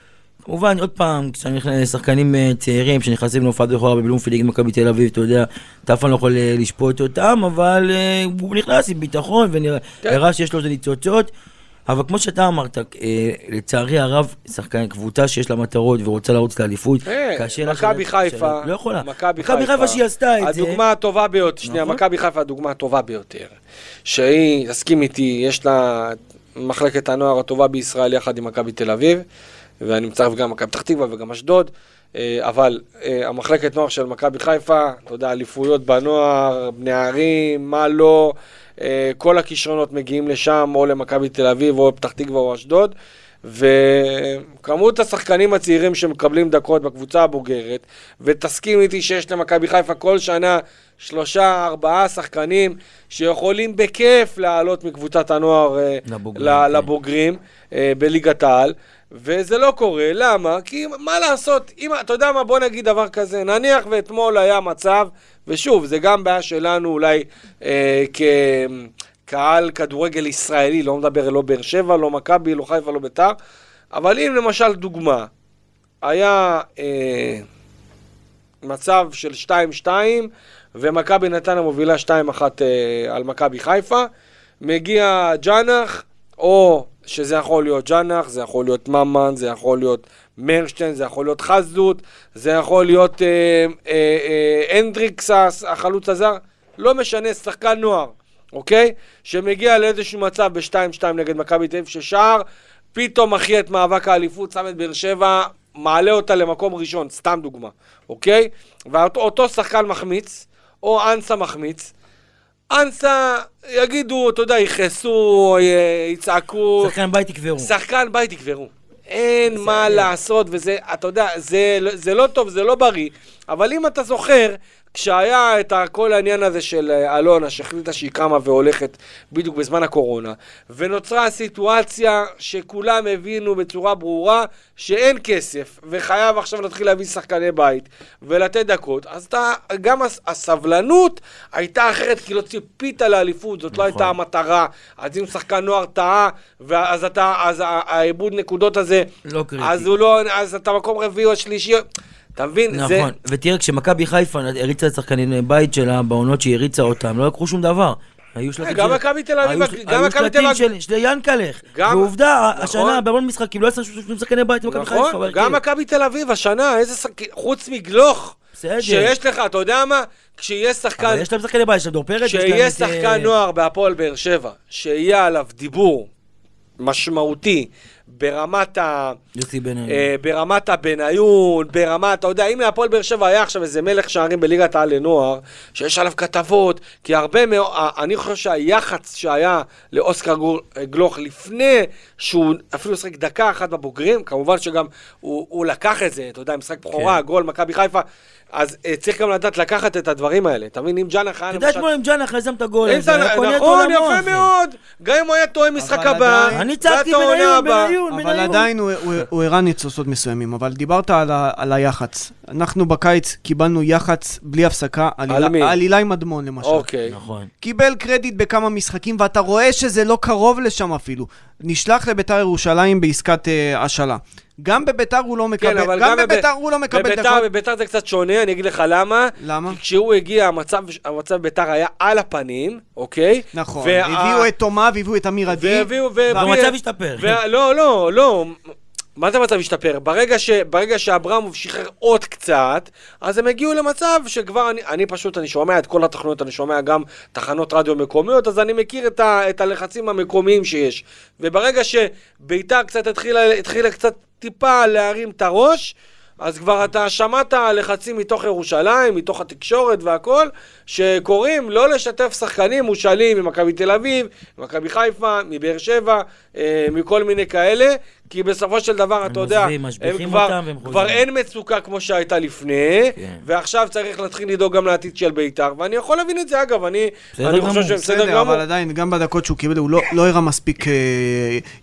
כמובן, עוד פעם, כשאני נכנס לשחקנים אה, צעירים שנכנסים להופעת בכורה בבלומפילד מכבי תל אביב, אתה יודע, אתה אף פעם לא יכול לשפוט אותם, אבל הוא נכנס עם ביטחון כן. ונראה שיש לו איזה ניצוצות. אבל כמו שאתה אמרת, אה, לצערי הרב, שחקן, קבוצה שיש לה מטרות ורוצה לרוץ לאליפות, אה, קשה לה מכבי חיפה, לא יכולה. מכבי חיפה שהיא עשתה את זה. הדוגמה הטובה ביותר, שנייה, נכון. מכבי חיפה הדוגמה הטובה ביותר, שהיא, תסכים איתי, יש לה מחלקת הנוער הטובה בישראל יחד עם מכבי תל אביב, ואני מצרף גם מכבי פתח תקווה וגם אשדוד, אבל אה, המחלקת נוער של מכבי חיפה, אתה יודע, אליפויות בנוער, נערים, מה לא, אה, כל הכישרונות מגיעים לשם, או למכבי תל אביב, או לפתח תקווה או אשדוד. וכמות השחקנים הצעירים שמקבלים דקות בקבוצה הבוגרת, ותסכים איתי שיש למכבי חיפה כל שנה שלושה, ארבעה שחקנים שיכולים בכיף לעלות מקבוצת הנוער אה, לבוגרים, כן. לבוגרים אה, בליגת העל, וזה לא קורה, למה? כי מה לעשות, אם, אתה יודע מה, בוא נגיד דבר כזה, נניח ואתמול היה מצב, ושוב, זה גם בעיה שלנו אולי אה, כ... קהל כדורגל ישראלי, לא מדבר לא באר שבע, לא מכבי, לא חיפה, לא ביתר, אבל אם למשל דוגמה, היה אה, מצב של 2-2 ומכבי נתניה מובילה 2-1 אה, על מכבי חיפה, מגיע ג'אנח, או שזה יכול להיות ג'אנח, זה יכול להיות ממן, זה יכול להיות מרשטיין, זה יכול להיות חזות, זה יכול להיות אה, אה, אה, הנדריקס, החלוץ הזר, לא משנה, שחקן נוער. אוקיי? שמגיע לאיזשהו מצב ב-2-2 נגד מכבי תל אביב, ששער פתאום מכריע את מאבק האליפות, שם את באר שבע, מעלה אותה למקום ראשון, סתם דוגמה, אוקיי? ואותו שחקן מחמיץ, או אנסה מחמיץ, אנסה, יגידו, אתה יודע, יכעסו, י- יצעקו, שחקן בית יקברו. שחקן בית יקברו. אין מה לעשות, וזה, אתה יודע, זה, זה לא טוב, זה לא בריא, אבל אם אתה זוכר, כשהיה את כל העניין הזה של אה, אלונה, שהחליטה שהיא קמה והולכת בדיוק בזמן הקורונה, ונוצרה סיטואציה שכולם הבינו בצורה ברורה שאין כסף, וחייב עכשיו להתחיל להביא שחקני בית ולתת דקות, אז אתה, גם הס- הסבלנות הייתה אחרת, כי לא ציפית לאליפות, זאת לא הייתה המטרה. אז אם שחקן נוער טעה, ואז אתה, אז העיבוד נקודות הזה, לא קריטי. אז הוא לא, אז אתה מקום רביעי או שלישי, אתה מבין? זה, נכון, ותראה, כשמכבי חיפה הריצה את שחקני בית שלה בעונות שהיא הריצה אותם, לא לקחו שום דבר. היו שלטים גם של- מכבי תל אביב, היו- גם היו מכבי תל שלטים של- ינקלך. גם- ועובדה, נכון. השנה בהמון משחקים לא עשו שום שום שחקני בית במכבי חיפה. נכון. גם מכבי תל אביב השנה, איזה שחק... חוץ מגלוך, בסדר. שיש לך, אתה יודע מה? כשיהיה שחקן, אבל יש להם שחקני בית, יש להם דור פרץ, כשיהיה שחקן אה, נוער בהפועל באר שבע, שיהיה עליו דיבור משמעותי ברמת ה... יוסי בן אה, ברמת הבניון, ברמת, אתה יודע, אם להפועל באר שבע היה עכשיו איזה מלך שערים בליגת העל לנוער, שיש עליו כתבות, כי הרבה מאוד, אני חושב שהיח"צ שהיה לאוסקר גלוך לפני שהוא אפילו שחק דקה אחת בבוגרים, כמובן שגם הוא, הוא לקח את זה, אתה יודע, משחק בכורה, כן. גול, מכבי חיפה, אז אה, צריך גם לדעת לקחת את הדברים האלה, אתה מבין? אם ג'אנח היה אתה יודע, אתמול עם ג'אנח יזם את הגול אם הזה, זה- היה קונה את נכון, עולמו, יפה אחי. מאוד. גם אם הוא היה טועה משחק הבא, אני צעקתי בניון, הבאה. בניון, אבל בניון. עדיין הוא- הראה ניצוצות מסוימים, אבל דיברת על היח"צ. אנחנו בקיץ קיבלנו יח"צ בלי הפסקה, על מי? על אילי מדמון למשל. אוקיי. נכון. קיבל קרדיט בכמה משחקים, ואתה רואה שזה לא קרוב לשם אפילו. נשלח לביתר ירושלים בעסקת אה, השאלה. גם בביתר הוא לא מקבל, כן, גם בב- בביתר הוא לא מקבל בביתר, דקות. בביתר זה קצת שונה, אני אגיד לך למה. למה? כי כשהוא הגיע, המצב, המצב בביתר היה על הפנים, אוקיי? נכון, וה- הביאו את תומה והביאו את אמיר עדי. והביאו... ו- והמצב ו- השתפר. ו- לא, לא, לא. מה זה המצב השתפר? ברגע, ש, ברגע שאברמוב שחרר עוד קצת, אז הם הגיעו למצב שכבר אני, אני פשוט, אני שומע את כל התוכניות, אני שומע גם תחנות רדיו מקומיות, אז אני מכיר את, ה, את הלחצים המקומיים שיש. וברגע שביתר קצת התחילה, התחילה קצת טיפה להרים את הראש, אז כבר אתה שמעת לחצים מתוך ירושלים, מתוך התקשורת והכל, שקוראים לא לשתף שחקנים מושאלים ממכבי תל אביב, ממכבי חיפה, מבאר שבע, אה, מכל מיני כאלה, כי בסופו של דבר, אתה יודע, והם כבר חוזרים. אין מצוקה כמו שהייתה לפני, כן. ועכשיו צריך להתחיל לדאוג גם לעתיד של בית"ר, ואני יכול להבין את זה, אגב, אני, אני חושב שהם בסדר בסדר, גמור. אבל עדיין, גם בדקות שהוא קיבל, הוא לא, לא הראה מספיק אה,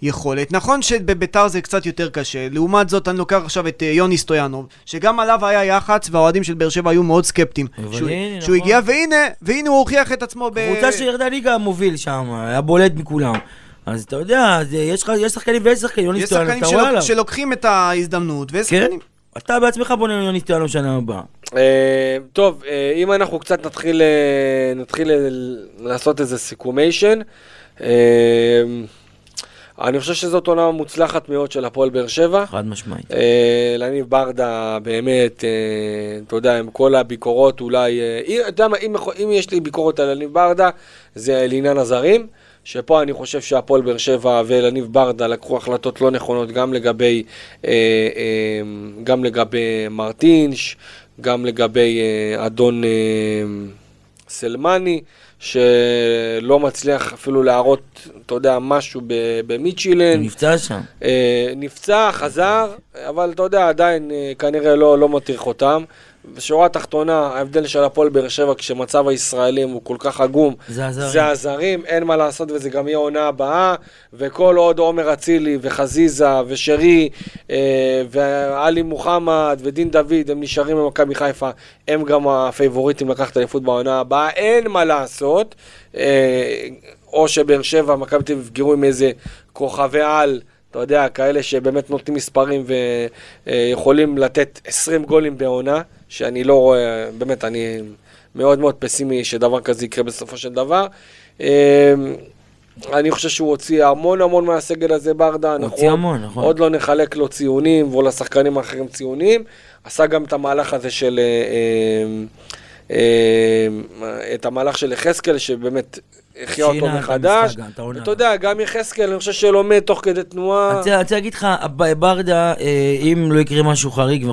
יכולת. נכון שבביתר זה קצת יותר קשה. לעומת זאת, אני לוקח עכשיו את אה, יוני סטויאנוב, שגם עליו היה יח"צ, והאוהדים של באר שבע היו מאוד סקפטיים. שהוא, הנה, שהוא נכון. הגיע, והנה, והנה הוא הוכיח את עצמו ב... קבוצה שירדה ליגה מוביל שם, היה בולט מכולם. אז אתה יודע, אז יש לך- יש שחקנים ויש שחקנים, יוני יש שחקנים אתה רואה עליו. שלוקחים את ההזדמנות, ויש כן, שחקנים... אתה בעצמך בונה יוני סטויאנוב שנה הבאה. אה, טוב, אה, אם אנחנו קצת נתחיל, אה, נתחיל אה, לעשות איזה סיכומיישן, אה, אני חושב שזאת עונה מוצלחת מאוד של הפועל באר שבע. חד משמעית. אה, לניב ברדה, באמת, אה, אתה יודע, עם כל הביקורות אולי, אה, אתה יודע מה, אם יש לי ביקורת על לניב ברדה, זה לעניין הזרים, שפה אני חושב שהפועל באר שבע ולניב ברדה לקחו החלטות לא נכונות גם לגבי, אה, אה, גם לגבי מרטינש, גם לגבי אה, אדון אה, סלמני. שלא מצליח אפילו להראות, אתה יודע, משהו במיצ'ילן. נפצע שם. אה, נפצע, חזר, אבל אתה יודע, עדיין אה, כנראה לא, לא מטריח אותם. בשורה התחתונה, ההבדל של הפועל באר שבע כשמצב הישראלים הוא כל כך עגום, זה הזרים. זה הזרים, אין מה לעשות וזה גם יהיה עונה הבאה, וכל עוד עומר אצילי וחזיזה ושרי אה, ועלי מוחמד ודין דוד הם נשארים במכבי חיפה, הם גם הפייבוריטים לקחת אליפות בעונה הבאה, אין מה לעשות. אה, או שבאר שבע, מכבי תל אביב יפגרו עם איזה כוכבי על. אתה יודע, כאלה שבאמת נותנים מספרים ויכולים לתת 20 גולים בעונה, שאני לא רואה, באמת, אני מאוד מאוד פסימי שדבר כזה יקרה בסופו של דבר. אה, אני חושב שהוא הוציא המון המון מהסגל הזה ברדה. הוא אנחנו הוציא המון, נכון. עוד לא נחלק לו ציונים ולשחקנים האחרים ציונים. עשה גם את המהלך הזה של... אה, אה, את המהלך של יחזקאל, שבאמת החיה אותו מחדש. אתה יודע, גם יחזקאל, אני חושב שלומד תוך כדי תנועה. אני רוצה- להגיד לך, ברדה, אה, אם לא יקרה משהו חריג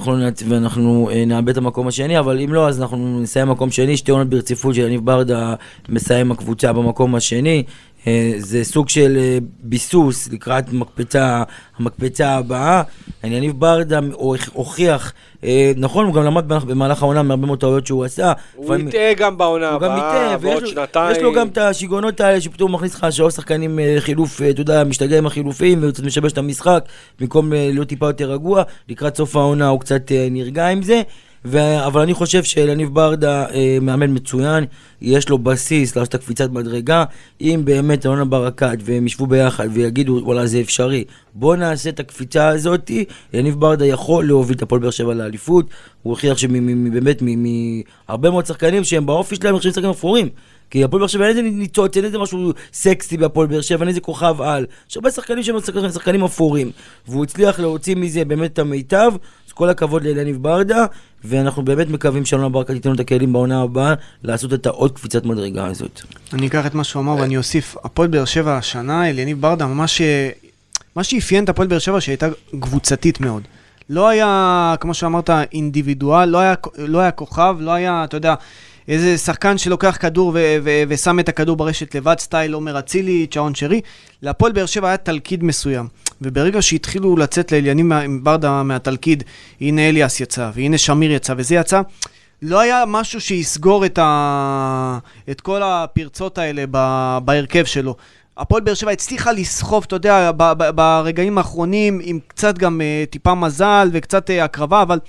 ואנחנו לא אה, נאבד את המקום השני, אבל אם לא, אז אנחנו נסיים מקום שני, שתי עונות ברציפות של יניב ברדה מסיים הקבוצה במקום השני. אה, זה סוג של אה, ביסוס לקראת מקפצה, המקפצה הבאה. יניב ברדה הוכ- הוכיח, אה, נכון, הוא גם למד במהלך- העונה מהרבה מאוד טעויות שהוא עשה. הוא יטעה גם בעונה הבאה, בעוד שנתיים. יש לו גם את השיגעונות האלה שפתאום מכניס לך שלוש שחקנים חילוף, אתה יודע, משתגע עם החילופים וקצת משבש את המשחק, במקום להיות טיפה יותר רגוע, לקראת סוף העונה הוא קצת נרגע עם זה. ו... אבל אני חושב שלניב ברדה אה, מאמן מצוין, יש לו בסיס לעשות את הקפיצת מדרגה. אם באמת אלונה ברקת והם ישבו ביחד ויגידו וואלה זה אפשרי, בוא נעשה את הקפיצה הזאת, יניב ברדה יכול להוביל את הפועל באר שבע לאליפות. הוא הוכיח שבאמת מהרבה מאוד שחקנים שהם באופי שלהם נחשבים שחקנים אפורים. כי הפועל באר שבע אין איזה ניצוץ, אין איזה משהו סקסי בהפועל באר שבע, אין איזה כוכב על. יש הרבה שחקנים שהם שחקנים- אפורים. והוא הצליח להוציא מזה באמת את המיטב, אז כל הכבוד לאלניב ברדה, ואנחנו באמת מקווים שאלונה ברקת ייתן לו את הכלים בעונה הבאה לעשות את העוד קפיצת מדרגה הזאת. אני אקח את מה שהוא אמר ואני אוסיף, הפועל באר שבע השנה, אליניב ברדה ממש אה, מה שאפיין את הפועל באר שבע שהייתה קבוצתית מאוד. לא היה, כמו שאמרת, אינדיבידואל, לא היה, לא היה כוכב, לא היה, אתה יודע, איזה שחקן שלוקח כדור ו- ו- ושם את הכדור ברשת לבד, סטייל עומר אצילי, צ'און שרי. להפועל באר שבע היה תלכיד מסוים. וברגע שהתחילו לצאת לעניינים עם ברדה מהתלכיד, הנה אליאס יצא, והנה שמיר יצא, וזה יצא, לא היה משהו שיסגור את, ה... את כל הפרצות האלה ב... בהרכב שלו. הפועל באר שבע הצליחה לסחוב, אתה יודע, ב- ב- ברגעים האחרונים, עם קצת גם uh, טיפה מזל וקצת uh, הקרבה, אבל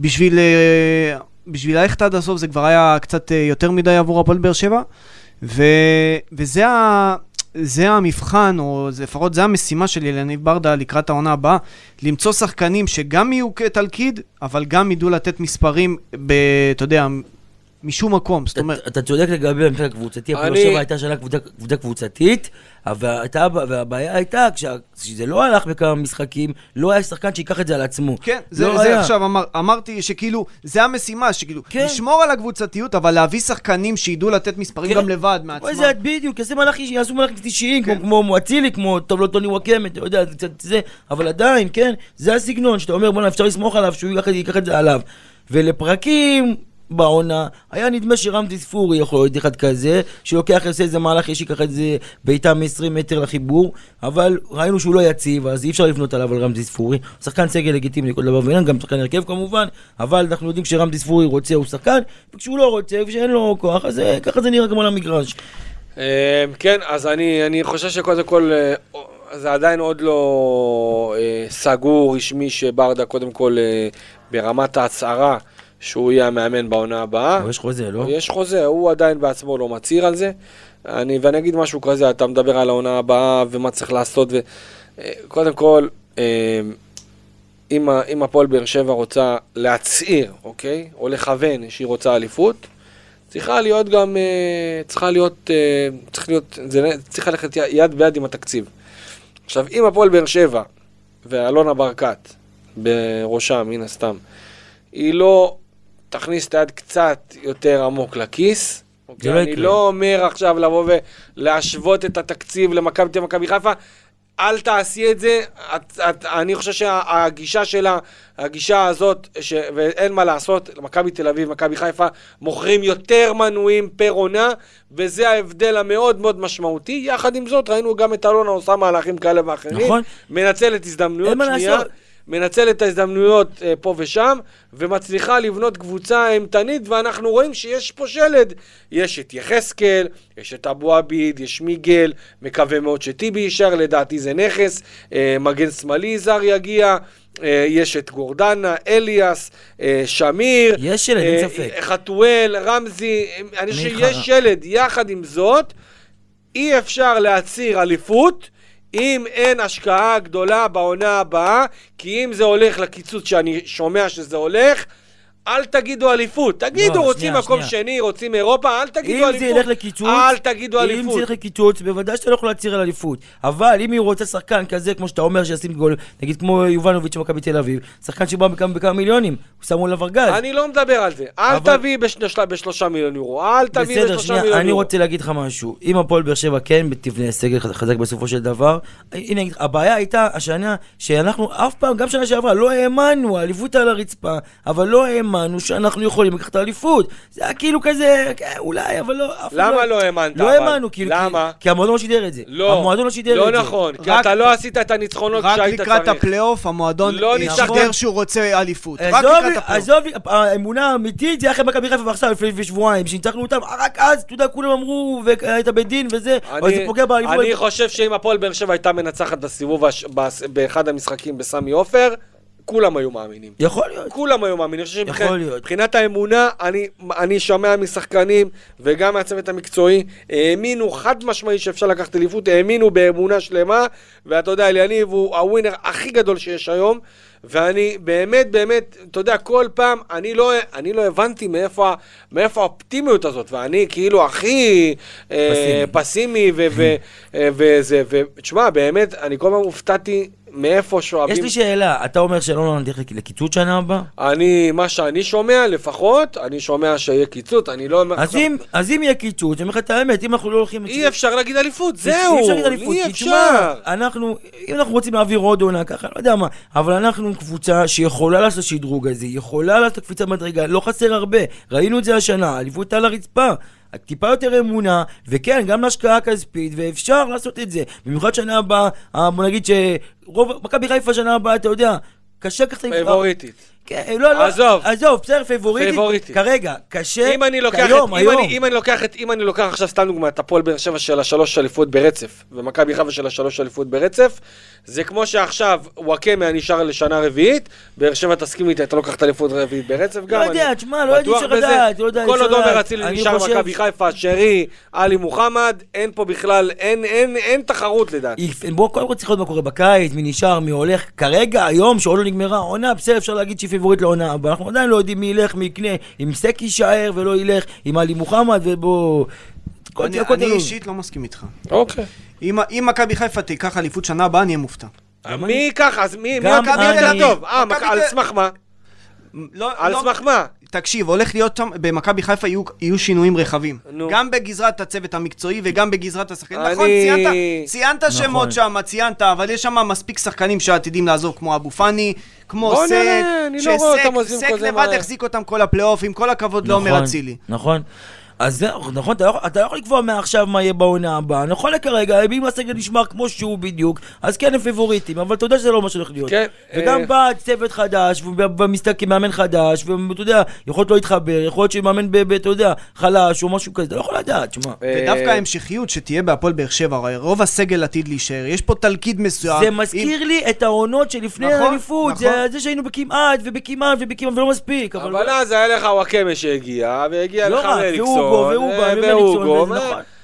בשביל, uh, בשביל ללכת עד הסוף זה כבר היה קצת uh, יותר מדי עבור הפועל באר שבע, ו... וזה ה... זה המבחן, או לפחות זה המשימה של ילניב ברדה לקראת העונה הבאה, למצוא שחקנים שגם יהיו כתלכיד, אבל גם ידעו לתת מספרים, ב, אתה יודע, משום מקום. זאת אומרת, אתה צודק לגבי המקרה הקבוצתי, הפועל אני- שבע הייתה שנה קבוצה קבוצתית, והבעיה הייתה, כשזה לא הלך בכמה משחקים, לא היה שחקן שייקח את זה על עצמו. כן, זה, לא. עכשיו אמר, אמרתי שכאילו, זה המשימה, שכאילו, כן. לשמור על הקבוצתיות, אבל להביא שחקנים שידעו לתת מספרים כן. גם לבד מעצמם. זה בדיוק, יעשו מהלכים, מהלכים אישיים, כן. כמו כמו אצילי, כמו טוב לא טוני וואקמה, אתה יודע, זה קצת זה, אבל עדיין, כן, זה הסגנון, שאתה אומר, בוא'נה, אפשר לסמוך עליו, שהוא ייקח את זה עליו. ולפרקים בעונה, היה נדמה שרמזי ספורי יכול להיות אחד כזה, שלוקח, עושה איזה מהלך, יש ייקח את זה בעיטה מ-20 מטר לחיבור, אבל ראינו שהוא לא יציב, אז אי אפשר לבנות עליו על רמזי ספורי. שחקן סגל לגיטימי לכל דבר ועניין, גם שחקן הרכב כמובן, אבל אנחנו יודעים שרמזי ספורי רוצה הוא שחקן, וכשהוא לא רוצה, וכשאין לו כוח, אז ככה זה נראה גם על המגרש. אה, כן, אז אני, אני חושב שקודם כל, אה, זה עדיין עוד לא אה, סגור רשמי שברדה קודם כל אה, ברמת ההצהרה שהוא יהיה המאמן בעונה הבאה. אבל יש חוזה, לא? יש חוזה, הוא עדיין בעצמו לא מצהיר על זה. אני, ואני אגיד משהו כזה, אתה מדבר על העונה הבאה ומה צריך לעשות. ו... אה, קודם כל, אה, אם, אם הפועל באר שבע רוצה להצהיר, אוקיי? או לכוון שהיא רוצה אליפות, צריכה להיות גם, אה, צריכה להיות, צריך להיות, זה צריך ללכת יד ביד עם התקציב. עכשיו, אם הפועל באר שבע ואלונה ברקת בראשם, מן הסתם, היא לא תכניס את היד קצת יותר עמוק לכיס, אוקיי? לא אני יקרה. לא אומר עכשיו לבוא ולהשוות את התקציב למכבי תל אביב חיפה. אל תעשי את זה, את, את, אני חושב שהגישה שלה, הגישה הזאת, ש, ואין מה לעשות, מכבי תל אביב, מכבי חיפה, מוכרים יותר מנויים פר עונה, וזה ההבדל המאוד מאוד משמעותי. יחד עם זאת, ראינו גם את אלונה עושה מהלכים כאלה ואחרים. נכון. מנצלת הזדמנויות, אין מה לעשות. מנצלת את ההזדמנויות אה, פה ושם, ומצליחה לבנות קבוצה אימתנית, ואנחנו רואים שיש פה שלד. יש את יחזקאל, יש את אבו עביד, יש מיגל, מקווה מאוד שטיבי יישאר, לדעתי זה נכס, אה, מגן שמאלי זר יגיע. אה, יש את גורדנה, אליאס, אה, שמיר, יש שלד, אין אה, ספק. חתואל, רמזי, אני חושב. שיש שלד. יחד עם זאת, אי אפשר להצהיר אליפות אם אין השקעה גדולה בעונה הבאה, כי אם זה הולך לקיצוץ שאני שומע שזה הולך, אל תגידו אליפות. תגידו, לא, רוצים שנייה, מקום שנייה. שני, רוצים אירופה, אל תגידו אם אליפות. זה ילך לקיצוץ, אל תגידו אם אליפות. זה ילך לקיצוץ, בוודאי שאתה לא יכול להצהיר על אליפות. אבל אם היא רוצה שחקן כזה, כמו שאתה אומר, שישים גול, נגיד כמו יובנוביץ' במכבי תל אביב, שחקן שבא בכמה בכמה מיליונים, הוא שמו עליו ארגז. אני לא מדבר על זה. אל אבל- תביא בשל- בשלושה מיליון יורו. אל תביא בסדר, בשלושה שנייה, מיליון אני יורו. רוצה להגיד לך משהו. אם הפועל באר שבע כן תבנה סגל חזק בסופו של דבר, הנה, הבעיה הייתה השנה שאנחנו אף פעם, גם שנה שעברה, לא האמנו, האליפות על הרצפה, אבל לא האמנו שאנחנו יכולים לקחת את האליפות. זה היה כאילו כזה, כן, אולי, אבל לא... למה אחד לא האמנת, לא? האמנו, כאילו, למה? כי- המועדון לא שידר את זה. לא, המועדון לא שידר לא את זה. נכון, כי רק- אתה לא עשית את הניצחונות רק כשהיית לקראת צריך. הפלייאוף, המועדון לא. שידר שהוא רוצה אליפות. רק עזוב, לקראת הפלייאוף. עזוב, האמונה האמיתית זה היה אחרי מכבי חיפה ועכשיו, לפני שבועיים, שניצחנו אותם, רק אז, אתה יודע, כולם אמרו, והיית בדין וזה, אבל זה אני, פוגע באליפות. אני חושב שאם הפועל באר שבע הייתה מנצחת בסיבוב. באחד המשחקים בסמי עופר, כולם היו מאמינים. יכול להיות. כולם היו מאמינים. יכול שמבחינת- להיות. מבחינת האמונה, אני, אני שומע משחקנים וגם מהצוות המקצועי, האמינו חד משמעי שאפשר לקחת אליפות, האמינו באמונה שלמה, ואתה יודע, אליניב הוא הווינר הכי גדול שיש היום, ואני באמת, באמת, אתה יודע, כל פעם, אני לא, אני לא הבנתי מאיפה, מאיפה האופטימיות הזאת, ואני כאילו הכי אה, פסימי. פסימי ו- ו- אה, וזה, ותשמע, באמת, אני כל פעם הופתעתי מאיפה שואבים... יש לי שאלה, אתה אומר שלא נלך לקיצוץ שנה הבאה? אני, מה שאני שומע לפחות, אני שומע שיהיה קיצוץ, אני לא אומר... אז עכשיו- אם, אז אם יהיה קיצוץ, אני אומר לך את האמת, אם אנחנו לא הולכים... אי אפשר להגיד אליפות, אי זהו, אפשר להגיד אליפות, אי אפשר. אנחנו, אם אנחנו רוצים להעביר עוד עונה ככה, לא יודע מה, אבל אנחנו קבוצה שיכולה לעשות שדרוג הזה, יכולה לעשות קפיצת מדרגה, לא חסר הרבה, ראינו את זה השנה, אליפות על הרצפה. טיפה יותר אמונה, וכן, גם להשקעה כספית, ואפשר לעשות את זה. במיוחד שנה הבאה, אה, בוא נגיד שרוב, מכבי חיפה שנה הבאה, אתה יודע, קשה לקחת... פייבוריטית. כן, לא, לא, עזוב. עזוב, בסדר, פייבוריטית. פייבוריטית. כרגע, קשה, אם אני לוקח כיום, את, אם היום. אני, אם אני לוקח את, אם אני לוקח עכשיו סתם דוגמא, את הפועל באר שבע של השלוש אליפות ברצף, ומכבי חיפה של השלוש אליפות ברצף, זה כמו שעכשיו וואקמה נשאר לשנה רביעית, באר שבע תסכים איתי, אתה לוקח את אליפות רביעית ברצף גם. לא יודע, תשמע, לא יודע. לדעת, לא יודע, כל עוד עומר. אצילי נשאר מכבי חיפה, שרי, עלי מוחמד, אין פה בכלל, אין, אין, אין תחרות לדעתי. יפ- בוא קודם כל צריך לראות מה קורה בקיץ, מי נשאר, מי הולך. כרגע, היום, שעוד לא נגמרה העונה, בסדר, אפשר להגיד שהיא פיבוריט לעונה הבאה. אנחנו עדיין לא יודעים מי ילך, מי יקנה, אם סק יישאר ולא ילך, עם עלי מוחמד, ובוא... אני אני. אישית לא מסכים איתך. אוקיי. אם אם מכבי חיפה תיקח אליפות שנה הבאה, אני אהיה מופתע. מי ייקח? אז מי? מכבי תל אביב? אה, על סמך מה? לא- על לא- סמך מה? תקשיב, הולך להיות שם, במכבי חיפה יהיו, יהיו שינויים רחבים. נו. גם בגזרת הצוות המקצועי וגם בגזרת השחקנים. אני- נכון, ציינת, ציינת נכון. שמות שם, ציינת, אבל יש שם מספיק שחקנים שעתידים לעזוב, כמו אבו פאני, כמו סק, נראה, אני לא רואה אותם עוזבים סק כזה לבד מהר. החזיק אותם כל הפלייאוף, עם כל הכבוד לעומר נכון, אצילי. נכון. אז זהו, נכון, אתה לא, אתה לא יכול לקבוע מעכשיו מה יהיה בעונה הבאה. נכון לכרגע, אם הסגל נשמר כמו שהוא בדיוק, אז כן הם פיבוריטים, אבל אתה יודע שזה לא מה שהולך להיות. כן, וגם אה, בא צוות חדש, ובמשחק עם מאמן חדש, ואתה יודע, יכול להיות לא יתחבר, יכול להיות שמאמן, אתה יודע, חלש או משהו כזה, אתה לא יכול לדעת, שמע. אה, ודווקא ההמשכיות שתהיה בהפועל באר שבע, הרי רוב הסגל עתיד להישאר, יש פה תלכיד מסוים. זה עם- מזכיר לי את העונות שלפני נכון, האליפות, זה נכון. זה שהיינו בכמעט ובכמעט ובכמעט ולא מספיק, אבל... אבל אז היה לך וואקמה שהגיע, והגיע לא לך רק, מליקסון. ואוגו, ואובן, והוגו, ומליקסון, מה- נכון. אה,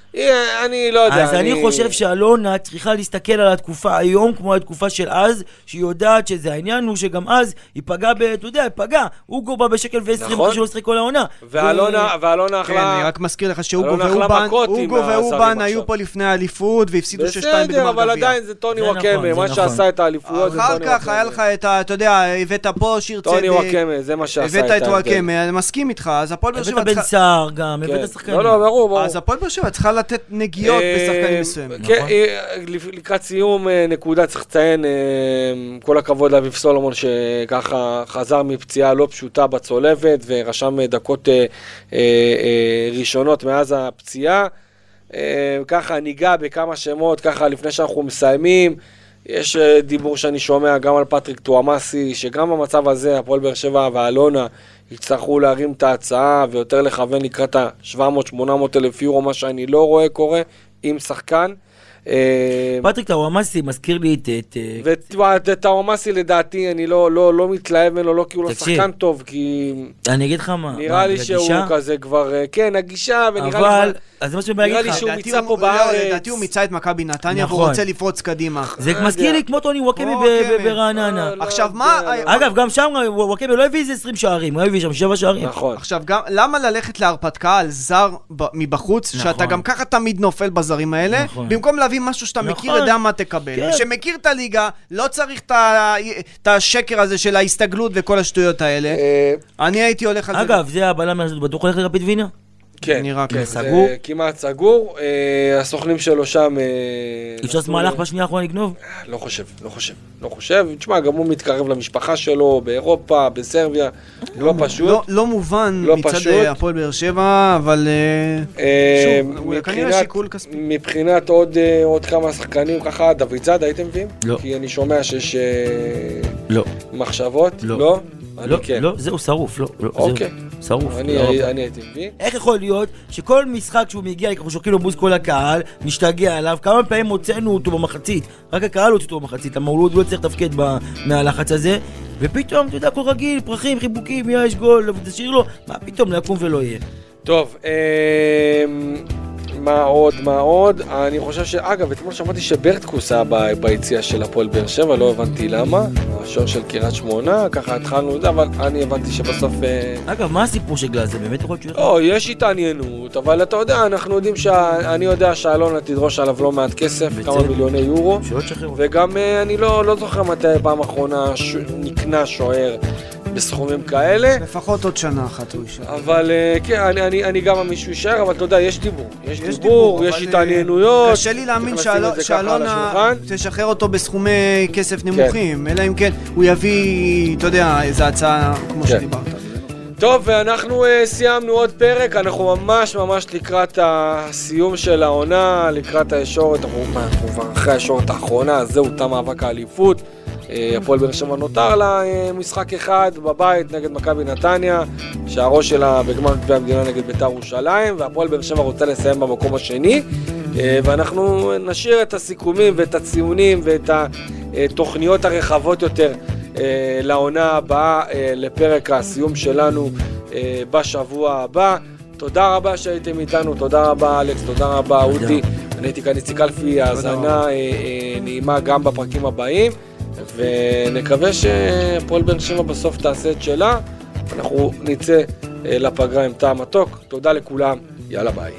אני לא יודע, אז אני חושב שאלונה צריכה להסתכל על התקופה היום כמו התקופה של אז, שהיא יודעת שזה העניין הוא שגם אז היא פגעה ב... אתה יודע, היא פגעה. אוגו בא בשקל ועשרים נכון. שלא שיחק כל העונה. ואלונה, ואלונה כן, אני. רק מזכיר לך שאוגו ואובן, אוגו ואובן. היו פה לפני האליפות והפסידו 6-2 בגמר גביע. בסדר, אבל עדיין זה טוני נכון, וואקמה, זה מה נכון. שעשה את האליפויות זה אחר טוני כך היה לך את ה... אתה יודע, הבאת פה שיר צדק. טוני וואקמה, זה מה שעשה את הבאת. את וואקמה, אני מסכים איתך, אז הפועל באר שבע הבאת בן צריכה... סער גם, כן. הבאת שחקנים. לא, לא, ברור, ברור. אז הפועל באר שבע צריכה לתת נגיעות אה, בשחקנים מסוימים. כן, נכון. אה, לקראת סיום, אה, נקודה צריך לציין, כל הכבוד לאביב סולומון שככה חזר מפציעה לא פשוטה בצולבת ורשם דקות ראשונות מאז הפציעה. ככה ניגע בכמה שמות, ככה לפני שאנחנו מסיימים. יש דיבור שאני שומע גם על פטריק טואמאסי, שגם במצב הזה הפועל באר שבע ואלונה יצטרכו להרים את ההצעה ויותר לכוון לקראת ה-700-800 אלף יורו, מה שאני לא רואה קורה עם שחקן. אה, פטריק טאוואמאסי מזכיר לי את... את, אה, וטאומאסי לדעתי, אני לא, לא, לא מתלהב ממנו, לא כי הוא לא. שחקן טוב, כי אני אגיד לך מה. נראה לי שהוא? כזה כבר, אה, כן, הגישה, ונראה לי אבל, כבר... אז זה מה שאני בא נראה לי. שהוא לדעתי מיצה הוא- פה לא, בארץ. לדעתי הוא מיצה את מכבי נתניה והוא נכון. רוצה לפרוץ קדימה. זה מזכיר. לי כמו טוני וואקמה וואקמה. ברעננה. עכשיו, מה-. אגב, גם שם וואקמה לא הביא איזה 20 שערים, הוא הביא שם 7 שערים. נכון. עכשיו, למה ללכת להרפתקה על זר מבחוץ, נכון. שאתה גם ככה תמיד נופל בזרים האלה, נכון. במקום להביא משהו שאתה נכון. מכיר, יודע מה תקבל. כן. שמכיר את הליגה, לא צריך את השקר הזה של ההסתגלות וכל השטויות האלה. אה, אני הייתי הולך על זה. אגב, זה הבלם מאשדוד, בטוח הולך לרפיד וינה? כן, נראה כן, ככה. זה סגור? כמעט סגור. אה, הסוכנים שלו שם... אה, אי אפשר לעשות מהלך בשנייה האחרונה לגנוב? לא חושב, לא חושב, לא חושב. תשמע, גם הוא מתקרב למשפחה שלו באירופה, בסרביה, לא פשוט. לא, לא מובן לא מצד פשוט. אה, הפועל באר שבע, אבל אה, אה, שוב, הוא כנראה שיקול כספי. מבחינת עוד, אה, עוד כמה שחקנים ככה, דוד זאדה הייתם מביאים? לא. כי אני שומע שיש אה, לא. מחשבות. לא. לא? אני לא, כן. לא, זהו, שרוף, לא. לא, זהו. אוקיי. שרוף. אני, תודה רבה. אני הייתי מביא. איך יכול להיות שכל משחק שהוא מגיע, אנחנו שוקלים לו בוז כל הקהל, משתגע עליו, כמה פעמים הוצאנו אותו במחצית, רק הקהל הוציא אותו במחצית, למה הוא לא- לא צריך לתפקד מהלחץ הזה, ופתאום, אתה יודע, הכל רגיל, פרחים, חיבוקים, יש גול, תשאיר לו, מה פתאום, לא יקום ולא יהיה. טוב, אה, מה עוד, מה עוד? אני חושב ש... אגב, אתמול שמעתי שברטקוס היה ב- ביציאה של הפועל באר שבע, לא הבנתי למה. השוער של קריית שמונה, ככה התחלנו את זה, אבל אני הבנתי שבסוף... אה, אגב, מה הסיפור של גלאזר? באמת יכול להיות שהוא... לא, יש התעניינות, אבל אתה יודע, אנחנו יודעים שה... אני יודע שאלונה תדרוש עליו לא מעט כסף, בצדק. כמה מיליוני יורו. וגם אה, אני לא, לא זוכר מתי פעם אחרונה ש... נקנה שוער בסכומים כאלה. לפחות עוד שנה אחת הוא יישאר. אבל אה, כן, אני, אני, אני גם מאמין שהוא יישאר, אבל אתה יודע, יש דיבור. יש, יש דיבור, דיבור, יש אבל, התעניינויות. קשה לי להאמין שאלונה. תשחרר אותו בסכומי כסף נמוכים, אלא אם כן הוא יביא, אתה יודע, איזו הצעה כמו כן. שדיברת. טוב, ואנחנו uh, סיימנו עוד פרק, אנחנו ממש ממש לקראת הסיום של העונה, לקראת הישורת, אנחנו כבר אחרי הישורת האחרונה, זהו, תם מאבק האליפות. אה, הפועל באר שבע נותר לה אה, משחק אחד בבית נגד מכבי נתניה, שהראש שלה בגמר גביע המדינה נגד בית"ר ירושלים, והפועל באר שבע רוצה לסיים במקום השני. אה, ואנחנו נשאיר את הסיכומים ואת הציונים ואת התוכניות הרחבות יותר לעונה הבאה, אה, לפרק הסיום שלנו בשבוע הבא. תודה רבה שהייתם איתנו, תודה רבה אלכס, תודה רבה אודי. אני הייתי כאן איציק אלפי, האזנה נעימה גם בפרקים הבאים, ונקווה שהפועל באר שבע בסוף תעשה את שלה. אנחנו נצא אה, לפגרה עם טעם מתוק. תודה לכולם, יאללה ביי.